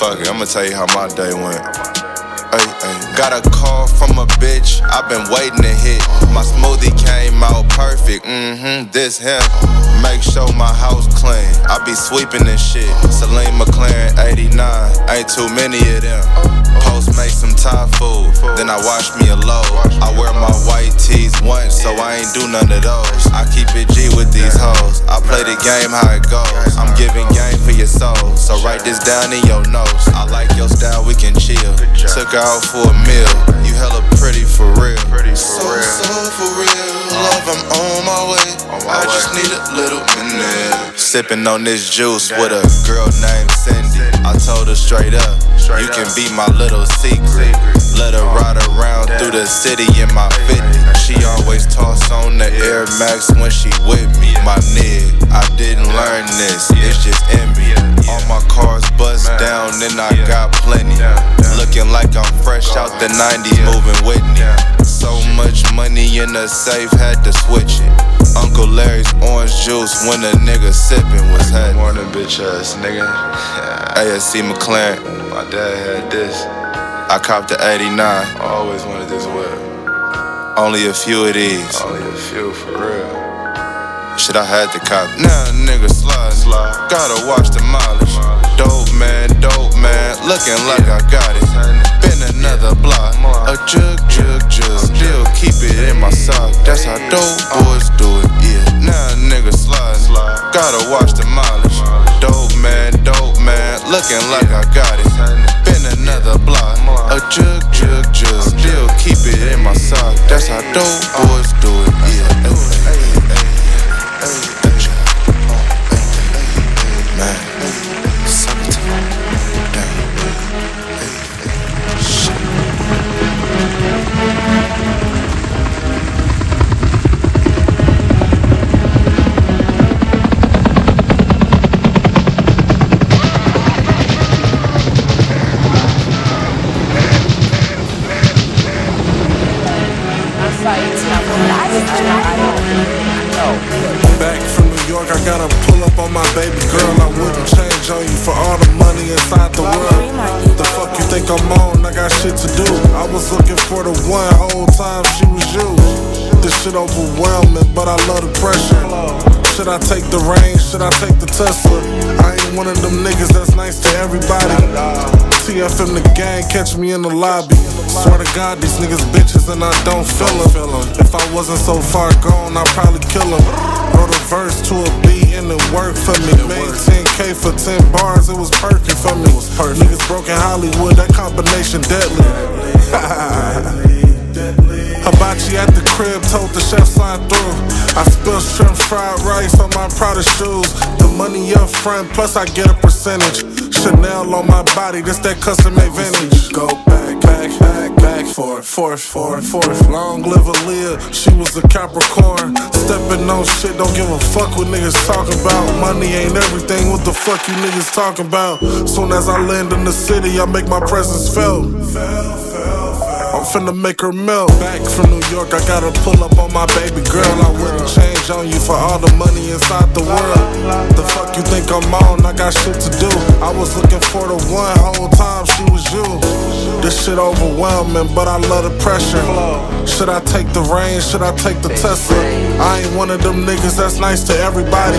Fuck it, I'ma tell you how my day went. Ay, ay. Got a call from a bitch, I've been waiting to hit. My smoothie came out perfect, mm hmm, this him. Make sure my house clean, I be sweeping this shit. Celine McLaren 89, ain't too many of them. Post make some Thai food, then I wash me a load. I wear my white tees once, so I ain't do none of those. I keep it G with these hoes. I play the game how it goes. I'm giving game for your soul, so write this down in your notes. I like your style, we can chill. Took her out for a meal. You hella pretty for real. So, so for real, love, I'm on my way. I just need a little minute. Sipping on this juice with a girl named Cindy. I told her straight up, you can be my little secret. Let her ride around through the city in my 50. Always toss on the Air Max when she with me. My nigga, I didn't learn this, it's just in me. All my cars bust down and I got plenty. Looking like I'm fresh out the 90s, moving with Whitney. So much money in the safe, had to switch it. Uncle Larry's orange juice when a nigga sipping was had. Morning, bitch ass nigga. ASC McLaren. My dad had this. I copped the 89. I always wanted this whip. Only a few of these. Only a few for real. Shit, I had to cop. Now nah, nigga slide, slide. Gotta watch the mileage. Dope man, dope man. Looking like I got it. Been another block. A jug, jug, jug. Still keep it in my sock. That's how dope boys do it. Yeah. Now nah, nigga slide, slide. Gotta watch the mileage. Dope man, dope man. Looking like I got it. Another block, a jug, jug, jug. Still keep it in my sock. That's how dope boys do it. Yeah. Man. Baby girl. I wouldn't change on you for all the money inside the world. The fuck you think I'm on? I got shit to do. I was looking for the one whole time she was you. This shit overwhelming, but I love the pressure. Should I take the reins? Should I take the Tesla? I ain't one of them niggas that's nice to everybody. TFM the gang, catch me in the lobby. Swear to God, these niggas bitches and I don't feel them. If I wasn't so far gone, I'd probably kill them. Wrote a verse to a beat it worked for me. Made 10K for 10 bars, it was perfect for me. Niggas broke in Hollywood, that combination deadly. Hibachi at the crib, told the chef sign through. I spill shrimp fried rice on my Prada shoes. The money up front, plus I get a percentage. Chanel on my body, this that custom made vintage. Go back, back, back, back, forth, forth, forth, forth. Long live Aaliyah, she was a Capricorn. Stepping on shit, don't give a fuck what niggas talking about. Money ain't everything, what the fuck you niggas talking about? Soon as I land in the city, I make my presence felt. I'm finna make her melt. Back from New York, I gotta pull up on my baby girl. I wouldn't change on you for all the money inside the world. The fuck you think I'm on? I got shit to do. I was looking for the one whole time she was you. This shit overwhelming, but I love the pressure. Should I take the reins? Should I take the Tesla? I ain't one of them niggas that's nice to everybody.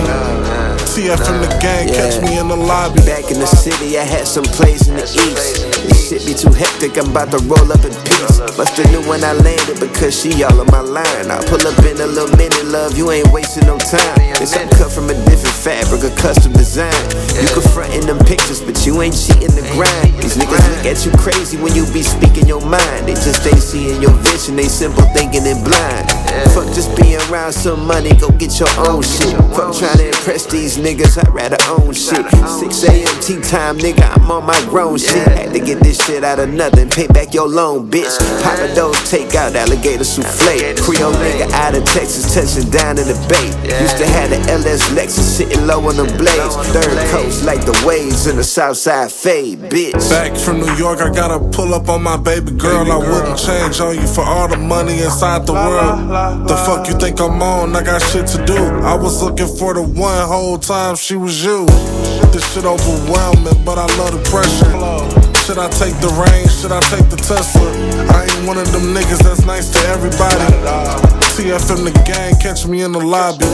TF in the gang, catch me in the lobby. Back in the city, I had some plays in the east. Shit be too hectic, I'm about to roll up in peace. Musta knew when I landed because she all on my line. I pull up in a little minute, love, you ain't wasting no time. This I'm cut from a different fabric, a custom design. You can front in them pictures, but you ain't cheating the grind. These niggas look at you crazy when you be speaking your mind. They just ain't seeing your vision, they simple thinking and blind. Fuck just being around some money, go get your own shit. Fuck trying to impress these niggas, I'd rather own shit. 6 a.m. tea time, nigga, I'm on my grown shit. Had to get this shit out of nothing, pay back your loan, bitch. Papa those take out alligator souffle. Creole nigga out of Texas, touching down in the bay. Used to have the LS Lexus sitting low on the blades. Third coast like the waves in the Southside fade, bitch. Back from New York, I gotta pull up on my baby girl. I wouldn't change on you for all the money inside the world. The fuck you think I'm on? I got shit to do. I was looking for the one whole time she was you. This shit overwhelming, but I love the pressure. Should I take the reins? Should I take the Tesla? I ain't one of them niggas that's nice to everybody. TFM the gang, catch me in the lobby.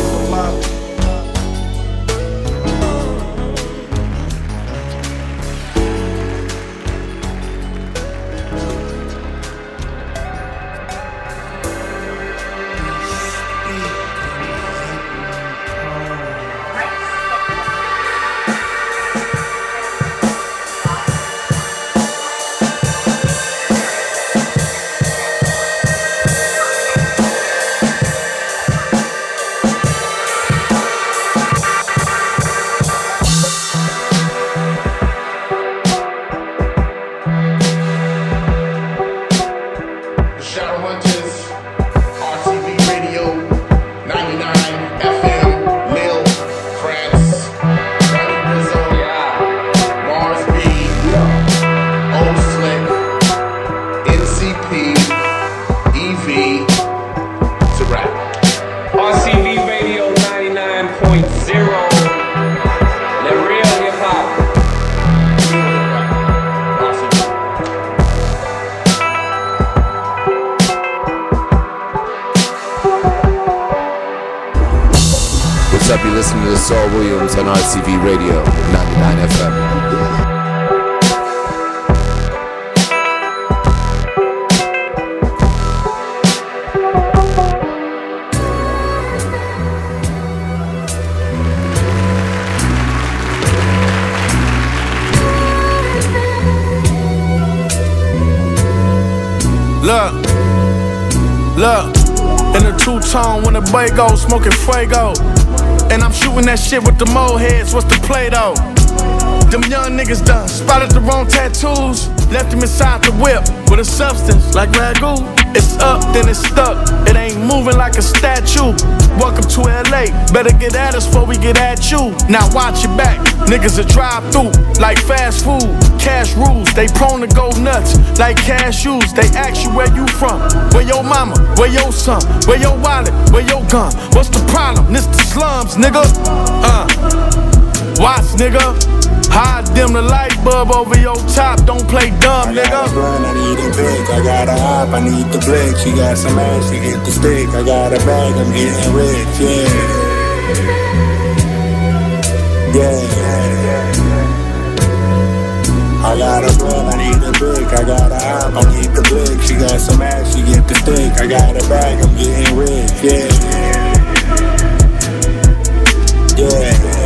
Goes smoking fuego. And I'm shooting that shit with the mole heads. What's the play though? Them young niggas done spotted the wrong tattoos. Left him inside the whip with a substance like ragu. It's up, then it's stuck. It ain't moving like a statue. Welcome to LA. Better get at us before we get at you. Now watch your back. Niggas a drive through like fast food. Cash rules. They prone to go nuts like cashews. They ask you where you from. Where your mama? Where your son? Where your wallet? Where your gun? What's the problem? This the slums, nigga. Uh. Watch, nigga. Hide dim the light bulb over your top. Don't play dumb, nigga. I need a pick, I got a hop, I need the blick. She got some ass, she get the stick. I got a bag, I'm getting rich, yeah. Yeah. I got a blunt, I need a brick. I got a hop, I need the blick. She got some ass, she get the stick. I got a bag, I'm getting rich, yeah. Yeah.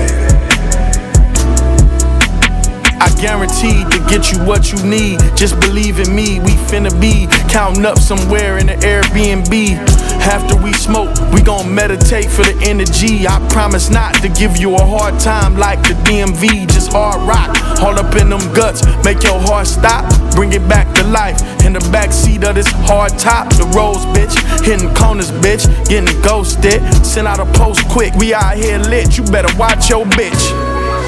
I guaranteed to get you what you need. Just believe in me, we finna be counting up somewhere in the Airbnb. After we smoke, we gon' meditate for the energy. I promise not to give you a hard time like the DMV. Just hard rock, all up in them guts, make your heart stop. Bring it back to life in the back seat of this hard top. The rose, bitch, hitting corners, bitch, getting ghosted. Send out a post quick, we out here lit. You better watch your bitch.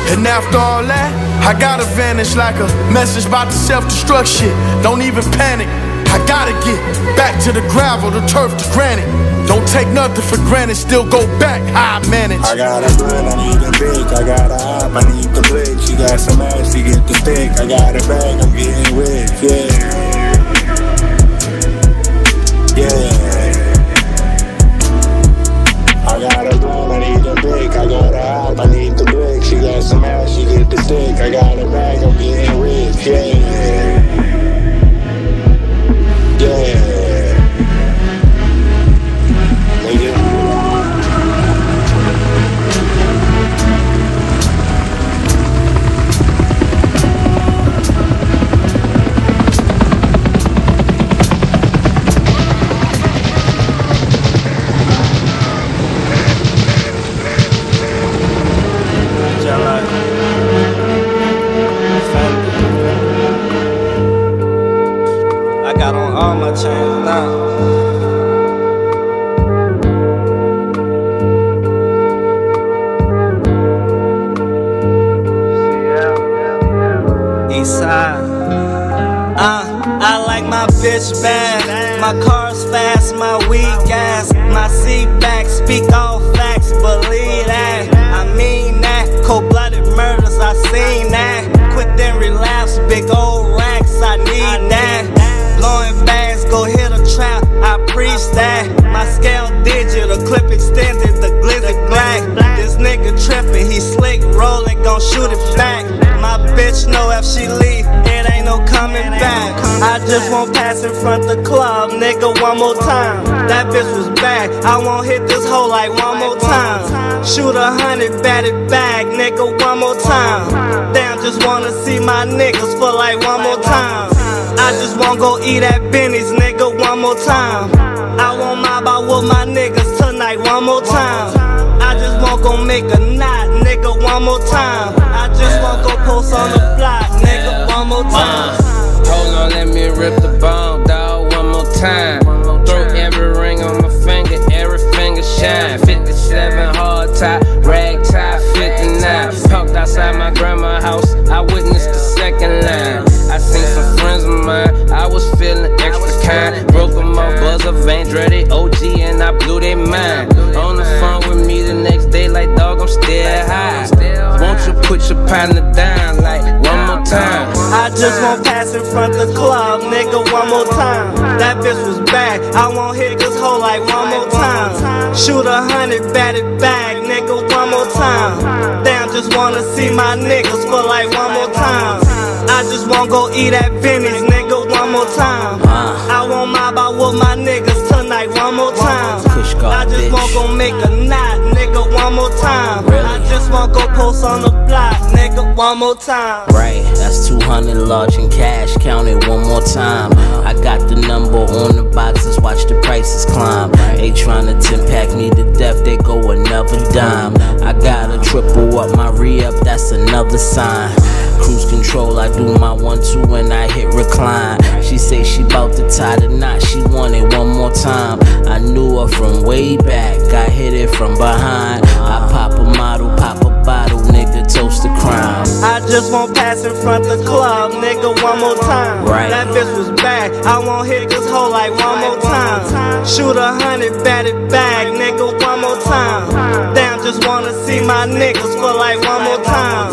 And after all that, I gotta vanish like a message about the self-destruct shit. Don't even panic. I gotta get back to the gravel, the turf, the granite. Don't take nothing for granted, still go back. how I manage. I got a blunt, I need a pick. I got a hop, I need the blick. She got some ass, she get the stick. I got a bag, I'm getting rich, yeah. Yeah. I got a blunt, I need a pick. I got a hop, I need the blick. She got some ass, she get the stick. I got a bag, I'm getting rich. Yeah. Like my bitch bad. My car's fast, my weed gas. My seat back, speak all facts, believe that. I mean that. Cold blooded murders, I seen that. Quit then relapse, big old racks, I need that. Blowing bags, go hit a trap, I preach that. My scale digital, clip extended, the glizzy black. This nigga trippin', he slick, rollin', gon' shoot it back. My bitch know if she leave, it ain't no coming back. I just won't pass in front the club, nigga, one more time. That bitch was back, I won't hit this hoe like one more time. Shoot a hundred, bat it back, nigga, one more time. Damn, just wanna see my niggas for like one more time. I just won't go eat at Benny's, nigga, one more time. I won't mob out with my niggas tonight, one more time. I just won't go make a knot, nigga, one more time. I just won't go post on the block, nigga, one more time. Hold on, let me rip the bone, dog, one more time. Throw every ring on my finger, every finger shine. 57 hard top, rag tie, 59. Parked outside my grandma's house, I witnessed the second line. Seen some friends of mine, I was feeling extra kind. Broke them off, buzzer, Van Dreddy, OG, and I blew their mind. On the phone with me the next day, like dog, I'm still high. Won't you put your partner down, like one more time? I just won't pass in front the club, nigga, one more time. That bitch was back, I won't hit this hoe like one more time. Shoot a hundred, bat it back, nigga, one more time. Damn, just wanna see my niggas for like one more time. I just won't go eat at Benny's, nigga, one more time. I won't mob out with my niggas tonight, one more time. I just won't go make a knot, nigga, one more time. I just want go post on the block, nigga, one more time. Right, that's 200 large in cash, count it one more time. I got the number on the boxes, watch the prices climb. They tryna 10 pack me to death, they go another dime. I gotta triple up my re up, that's another sign. Cruise control, I do my one two when I hit recline. She say she bout to tie the knot, she want it one more time. I knew her from way back, I hit it from behind. I pop a model, pop a bottle, nigga, toast the crime. I just won't pass in front the club, nigga, one more time. Right. That bitch was back. I won't hit this hoe like one more time. Shoot a hundred, bat it back, nigga, one more time. Damn, just wanna see my niggas for like one more time.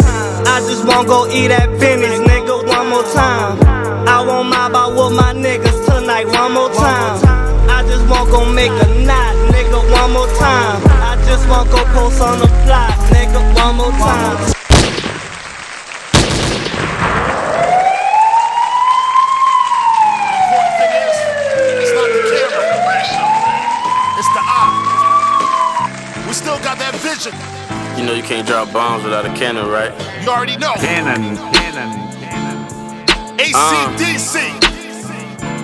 I just won't go eat at Benny's, nigga, one more time. I won't mob out with my niggas tonight, one more time. I just won't go make a knot, nigga, one more time. I just won't go post on the block, nigga, one more time. It's not the camera. It's the eye. We still got that vision. You know you can't drop bombs without a cannon, right? You already know. Cannon, cannon, ACDC.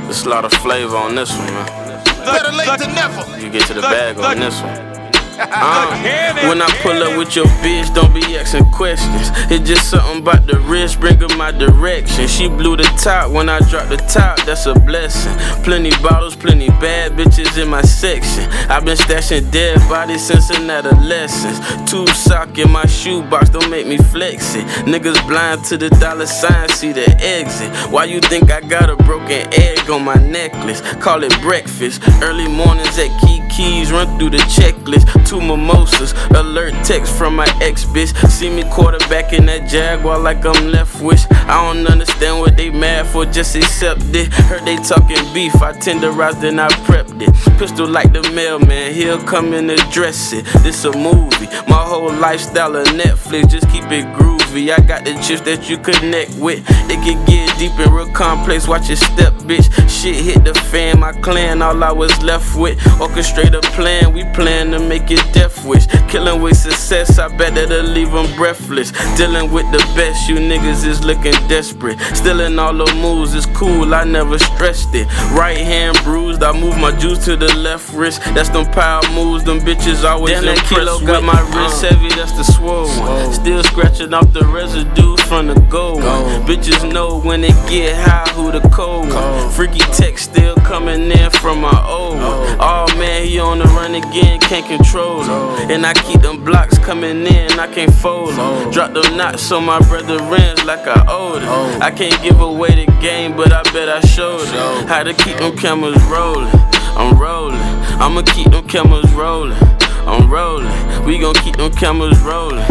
There's a lot of flavor on this one, man. Better late than never. You get to the bag on this one. Uh, when I pull up with your bitch, don't be asking questions. It's just something about the wrist, bring her my direction. She blew the top when I dropped the top, that's a blessing. Plenty bottles, plenty bad bitches in my section. I've been stashing dead bodies since an adolescence. Two sock in my shoebox, don't make me flex it. Niggas blind to the dollar sign, see the exit. Why you think I got a broken egg on my necklace? Call it breakfast. Early mornings at Kiki's, run through the checklist. Two mimosas, alert text from my ex bitch. See me quarterback in that Jaguar like I'm left wish. I don't understand what they mad for, just accept it. Heard they talking beef, I tenderized then I prepped it. Pistol like the mailman, he'll come and address it. This a movie, my whole lifestyle of Netflix, just keep it groovy. I got the chips that you connect with. They can get deep and real complex, watch it step, bitch. Shit hit the fan, my clan, all I was left with. Orchestrate plan, we plan to make it death wish. Killing with success, I bet that'll leave them breathless. Dealing with the best, you niggas is looking desperate. Stealing all the moves is cool, I never stressed it. Right hand bruised, I move my juice to the left wrist. That's them power moves, them bitches always Damn, that impressed kilo with. got my wrist uh. heavy, that's the swole one. Still scratching off the residue from the gold one. Bitches know when they get high who the cold one. Freaky text still coming in from my old one. Oh man, he on the run again, can't control him. And I keep them blocks coming in, I can't fold them. Drop them knots on my brother rims like I owed it. I can't give away the game, but I bet I showed it. How to keep them cameras rolling. I'm rolling. I'ma keep them cameras rolling. I'm rolling. We gon' keep them cameras rolling.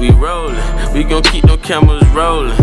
We rolling. We gon' keep them cameras rolling.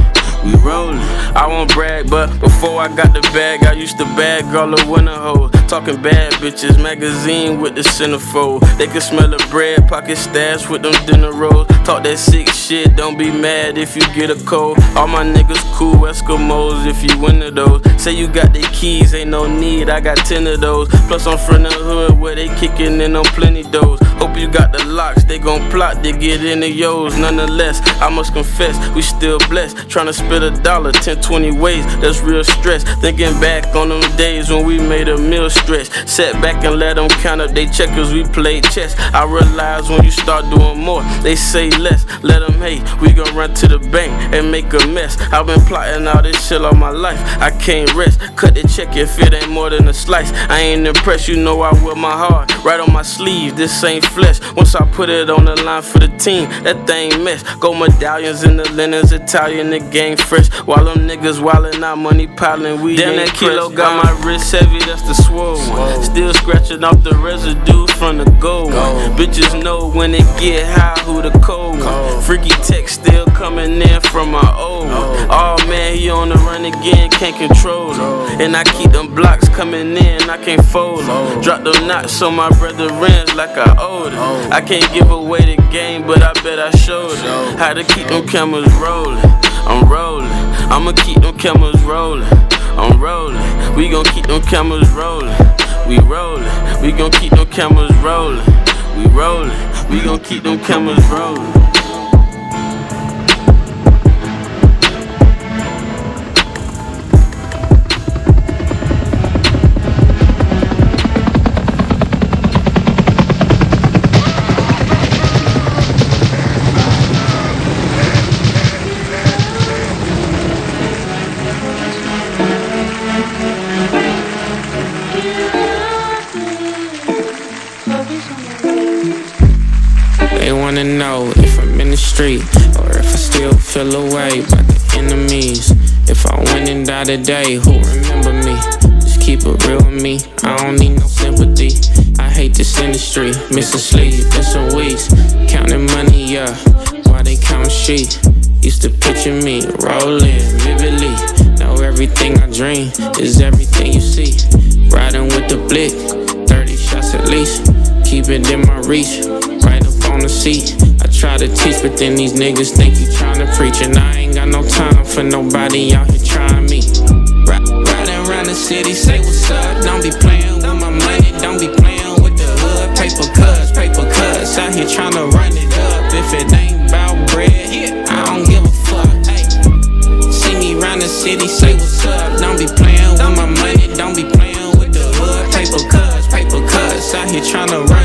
We rolling. I won't brag, but before I got the bag, I used to bag all the winter hoes. Talking bad bitches, magazine with the centerfold. They can smell the bread, pocket stash with them dinner rolls. Talk that sick shit, don't be mad if you get a cold. All my niggas cool Eskimos if you into those. Say you got the keys, ain't no need, I got ten of those. Plus I'm from the hood where they kicking in on plenty doors. Hope you got the locks, they gon' plot to get into yours. Nonetheless, I must confess, we still blessed. trying to Tryna spit a dollar 10, 20 ways, that's real stress. Thinking back on them days when we made a meal stretch. Sat back and let them count up they checkers, we played chess. I realize when you start doing more, they say less. Let them hate, we gon' run to the bank and make a mess. I've been plotting all this shit all my life, I can't rest. Cut the check if it ain't more than a slice. I ain't impressed, you know I wear my heart right on my sleeve. This ain't flesh. Once I put it on the line for the team, that thing mess. Gold medallions in the linens, Italian, the gang fresh. While them niggas wildin' out, money piling, we Damn, ain't that kilo pressed. got my wrist heavy, that's the swole one. Still scratching off the residue from the gold one. Bitches know when they get high who the cold one. Freaky text still coming in from my old one. Oh man, he on the run again, can't control him. And I keep them blocks coming in, I can't fold them. Drop them knots on my brother rims like I owed it. I can't give away the game, but I bet I showed it. How to keep them cameras rolling. I'm rolling. I'ma keep them cameras rolling. I'm rolling. We gon' keep them cameras rolling. We rolling. We gon' keep them cameras rolling. We rolling. We gon' keep them cameras rolling. Feel away by the enemies. If I win and die today, who remember me? Just keep it real with me. I don't need no sympathy. I hate this industry, missing sleep, missing weeks, counting money, yeah. Why they count sheep? Used to picture me rolling vividly. Now everything I dream is everything you see. Riding with the blick, 30 shots at least. Keep it in my reach, right up on the seat. Try to teach, but then these niggas think you trying to preach. And I ain't got no time for nobody out here trying me. Riding around the city, say what's up. Don't be playing with my money, don't be playing with the hood. Paper cuts, paper cuts. Out here trying to run it up. If it ain't about bread, I don't give a fuck. See me round the city, say what's up. Don't be playing with my money, don't be playing with the hood. Paper cuts, paper cuts. Out here trying to run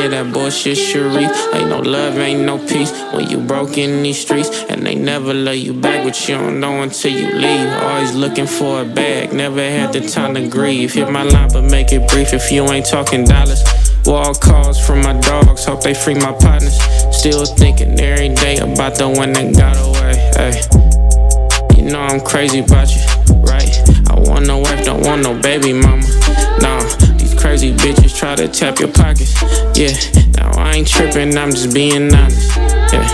hear that bullshit, Sharif. Ain't no love, ain't no peace when you broke in these streets. And they never love you back, but you don't know until you leave. Always looking for a bag, never had the time to grieve. Hit my line, but make it brief if you ain't talking dollars. Wall calls from my dogs, hope they free my partners. Still thinking every day about the one that got away. Hey. You know I'm crazy about you, right? I want no wife, don't want no baby mama. Crazy bitches try to tap your pockets. Yeah, now I ain't tripping, I'm just being honest. Yeah,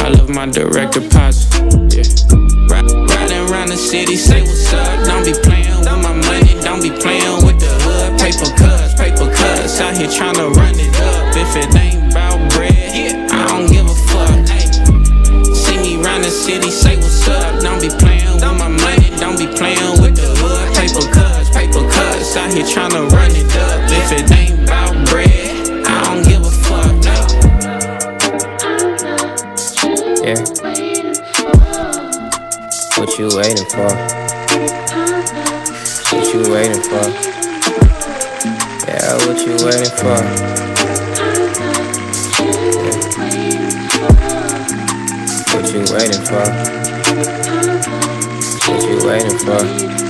I love my direct deposit. Yeah, riding around the city, say what's up. Don't be playing with my money, don't be playing with the hood. Paper cuts, paper cuts. Out here trying to run it up. If it ain't about bread, yeah, I don't give a fuck. See me round the city, say what's up. Don't here trying to run it up. If it ain't about bread, I don't give a fuck. Ay. Yeah. What you waiting for? What you waiting for? Yeah, what you waiting for? What you waiting for? What you waiting for?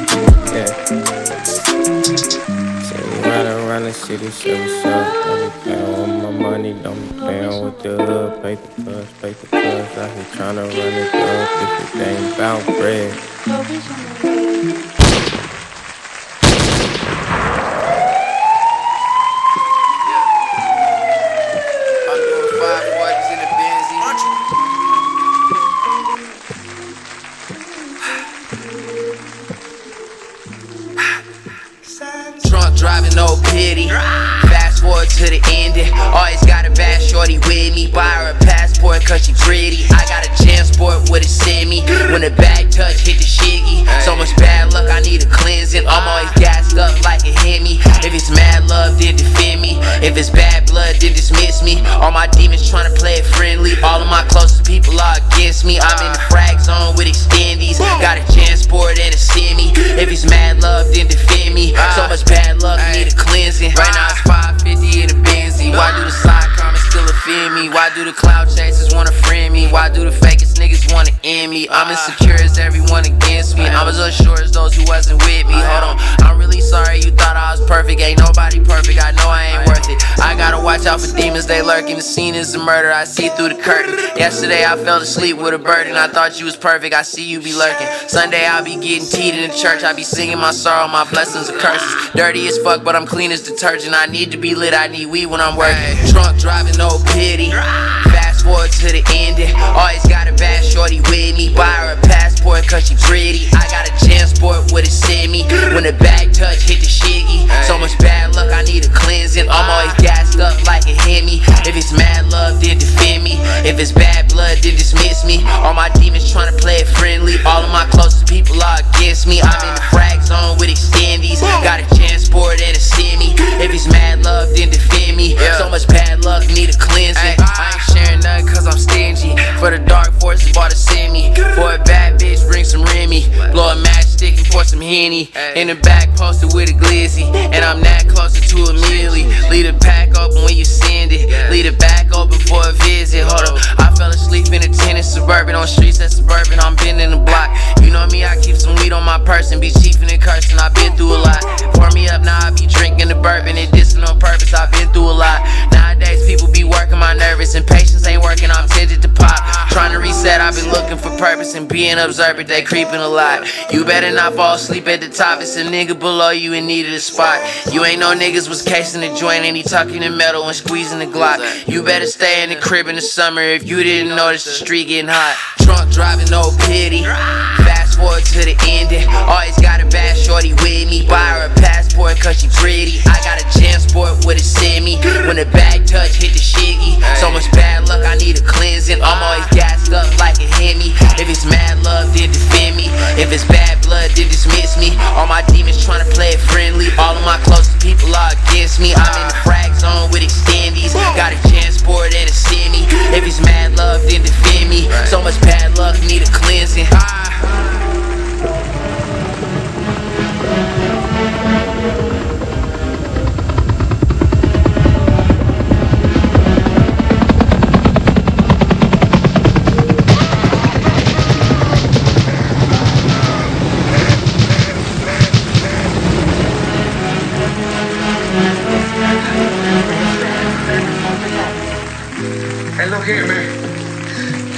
City, say what's up. Don't be playing with my money, don't be playing with the. Paper cuts, paper cuts. Out here trying to run it up if it ain't about bread. Lurking. The scene is a murder. I see through the curtain. Yesterday I fell asleep with a burden. I thought you was perfect. I see you be lurking. Sunday I'll be getting teed in the church. I be singing my sorrow, my blessings and curses. Dirty as fuck, but I'm clean as detergent. I need to be lit. I need weed when I'm working. Drunk driving, no pity. Fast forward to the ending. Always got a bad shorty with me. Buy her a passport cause she pretty. I got a Jansport with a semi. When the back touch, hit the shiggy. So much bad luck, I need a cleansing. I'm always gassed up like a Hemi. Then defend me. If it's bad blood, then dismiss me. All my demons tryna play it friendly. All of my closest people are against me. I'm in the frag zone with extendies. Got a chance for sport and a semi. If it's mad love, then defend me. So much bad luck, need a cleansing. I ain't sharing nothing cause I'm stingy. For the dark forces, bought a semi. For a bitch, bring some Remy. Blow a matchstick and pour some Henny. In the back, posted with a glizzy. And I'm that closer to a milli. Leave the pack open when you send it. Leave the back open for a visit. Hold up, fell asleep in a tennis suburban. On streets that suburban, I'm bending the block. You know me, I keep some weed on my person. Be chiefing and cursing, I've been through a lot. Pour me up, now I be drinking the bourbon. And this passing on purpose. I've been through a lot. Nowadays, people be working my nervous. And patience ain't working, I'm tempted to pop. Trying to reset, I've been looking for purpose and being observant. They creeping a lot. You better not fall asleep at the top. It's a nigga below you and needed a spot. You ain't no niggas was casing the joint and he tucking the metal and squeezing the Glock. You better stay in the crib in the summer if you didn't notice the street getting hot. Drunk driving, no pity. Fast forward to the ending. Always got a bad shorty with me. Buy her a passport cause she pretty. I got a Jansport with a semi. When the bag touch, hit the shiggy. So much bad luck, I need a cleansing. I'm always gassed up like a Hemi. If it's mad love, then defend me. If it's bad blood, then dismiss me. All my demons trying to play it friendly. All of my closest people are against me. I'm in the frag zone with extendies. Got a Jansport and a semi. If it's mad love, then defend me. So much bad luck, need a cleansing. Ah.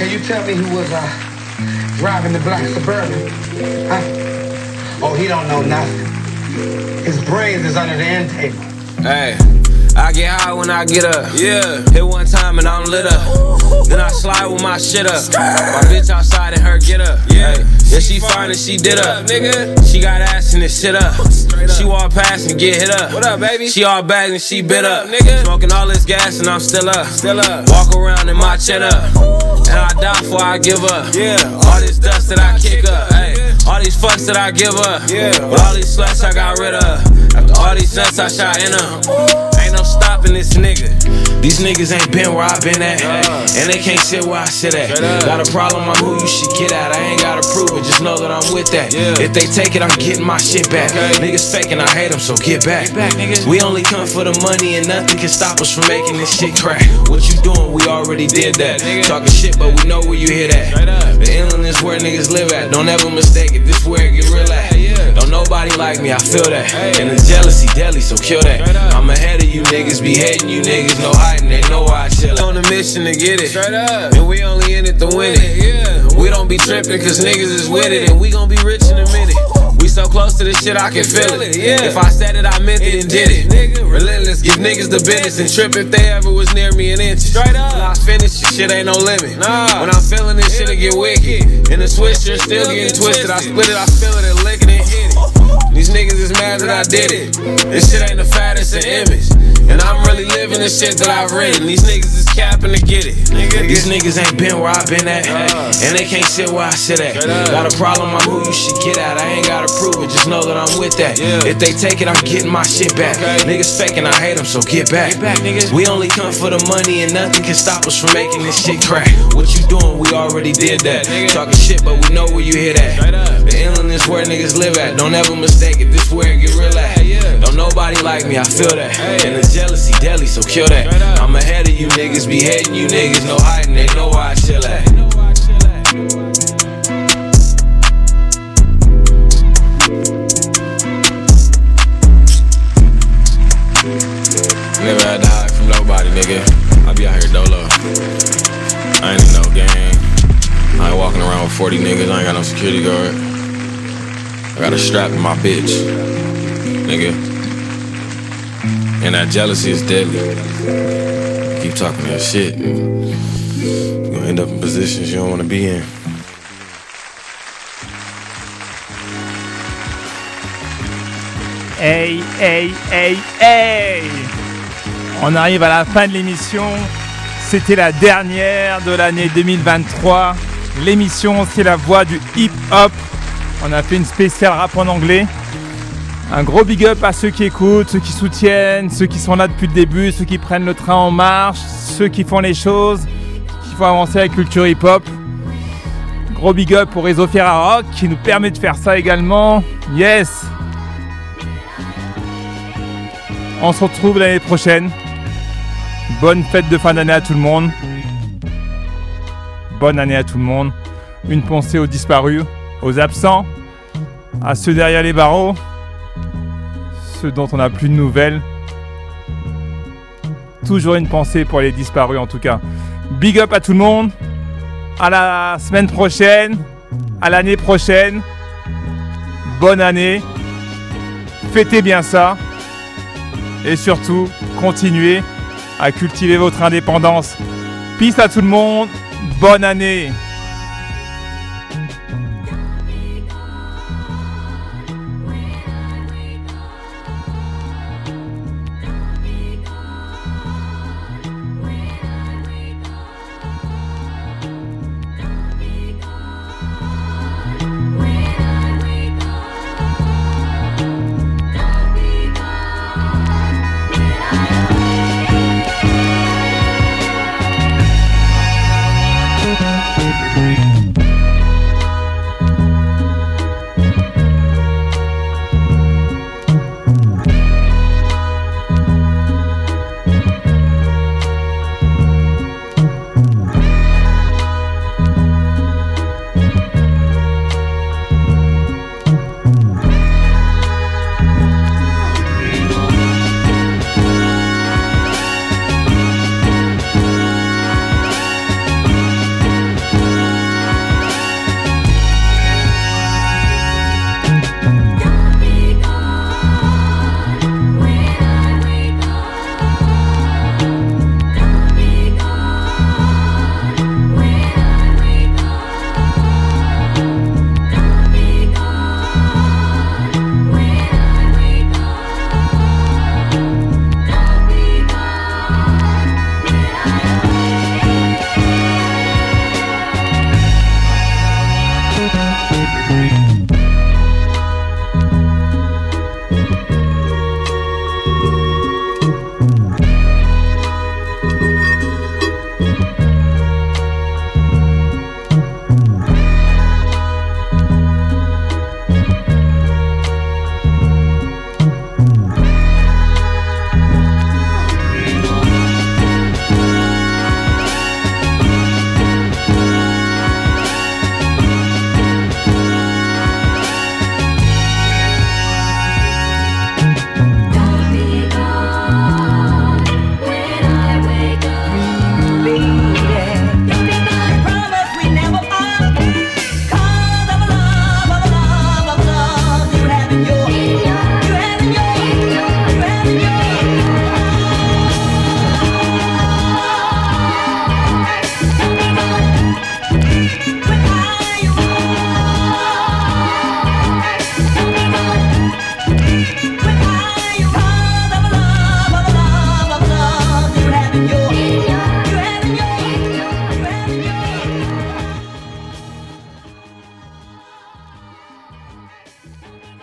Can you tell me who was uh, driving the black Suburban? Huh? Oh, he don't know nothing. His brains is under the end table. Hey, I get high when I get up. Yeah. Hit one time and I'm lit up. Then I slide with my shit up. My bitch outside and her get up. Yeah. yeah, she fine and she did up. Nigga. She got ass and this shit up. She walk past and get hit up. What up, baby? She all bagged and she bit up. Nigga. Smoking all this gas and I'm still up. Still up. Walk around in my chin up. And I die before I give up. Yeah. All this dust that I kick up. Hey. All these fucks that I give up. Yeah. But all these sluts I got rid of. After all these nuts I shot in them. Ain't no stopping this nigga. These niggas ain't been where I been at. And they can't sit where I sit at. Got a problem, I'm who you should get at. I ain't gotta prove it, just know that I'm with that. If they take it, I'm getting my shit back. Niggas faking, I hate them, so get back. We only come for the money and nothing can stop us from making this shit crack. What you doing? We already did that. Talking shit, but we know where you hear that. The inland is where niggas live at. Don't ever mistake it, this where it get real at. Nobody like me, I feel that. And the jealousy deadly, so kill that. I'm ahead of you niggas, be hating you niggas, no hiding, they know why I chill. On a mission to get it. Straight up. And we only in it to win it. Yeah. We don't be tripping cause niggas is with it. And we gon' be rich in a minute. So close to this shit, I can feel it. Yeah. If I said it, I meant it and did it. Relentless, give niggas the business and trip if they ever was near me an inch. Straight up. Till I finish, this shit ain't no limit. Nah. When I'm feeling this shit, it get wicked. And the switcher still getting twisted. I split it, I feel it and lick it and hit it. These niggas is mad that I did it. This shit ain't the fattest an image. And I'm really living the shit that I've written. These niggas is capping to get it. Nigga, These niggas ain't been where I been at. And they can't sit where I sit at. Got a problem, I'm who you should get at. I ain't gotta prove it, just know that I'm with that. Yeah. If they take it, I'm getting my shit back. Niggas faking, I hate them, so get back. We only come for the money and nothing can stop us from making this shit crack. What you doing? We already did that. Talking shit, but we know where you hear that. The inland is where niggas live at. Don't ever mistake it, this where it get real at. Don't nobody like me, I feel that. And the jealousy deadly, so kill that. I'm ahead of you niggas, be hating you niggas, no hiding, they know where I chill at. Never had to hide from nobody, nigga. I be out here dolo. I ain't in no gang. I ain't walking around with 40 niggas. I ain't got no security guard. Got a strap in my bitch, nigga. And that jealousy is deadly. Keep talking that shit. You're gonna end up in positions you don't wanna be in. Hey, hey, hey, hey On arrive à la fin de l'émission. C'était la dernière de l'année 2023. L'émission, c'est la voix du hip-hop. On a fait une spéciale rap en anglais. Un gros big up à ceux qui écoutent, ceux qui soutiennent, ceux qui sont là depuis le début, ceux qui prennent le train en marche, ceux qui font les choses, qui font avancer la culture hip-hop. Gros big up au réseau Ferrarock qui nous permet de faire ça également. Yes On se retrouve l'année prochaine. Bonne fête de fin d'année à tout le monde. Bonne année à tout le monde. Une pensée aux disparus, aux absents, à ceux derrière les barreaux, ceux dont on n'a plus de nouvelles. toujours une pensée pour les disparus en tout cas. Big up à tout le monde. À la semaine prochaine. À l'année prochaine. Bonne année. Fêtez bien ça. Et surtout, continuez à cultiver votre indépendance. Peace à tout le monde. Bonne année.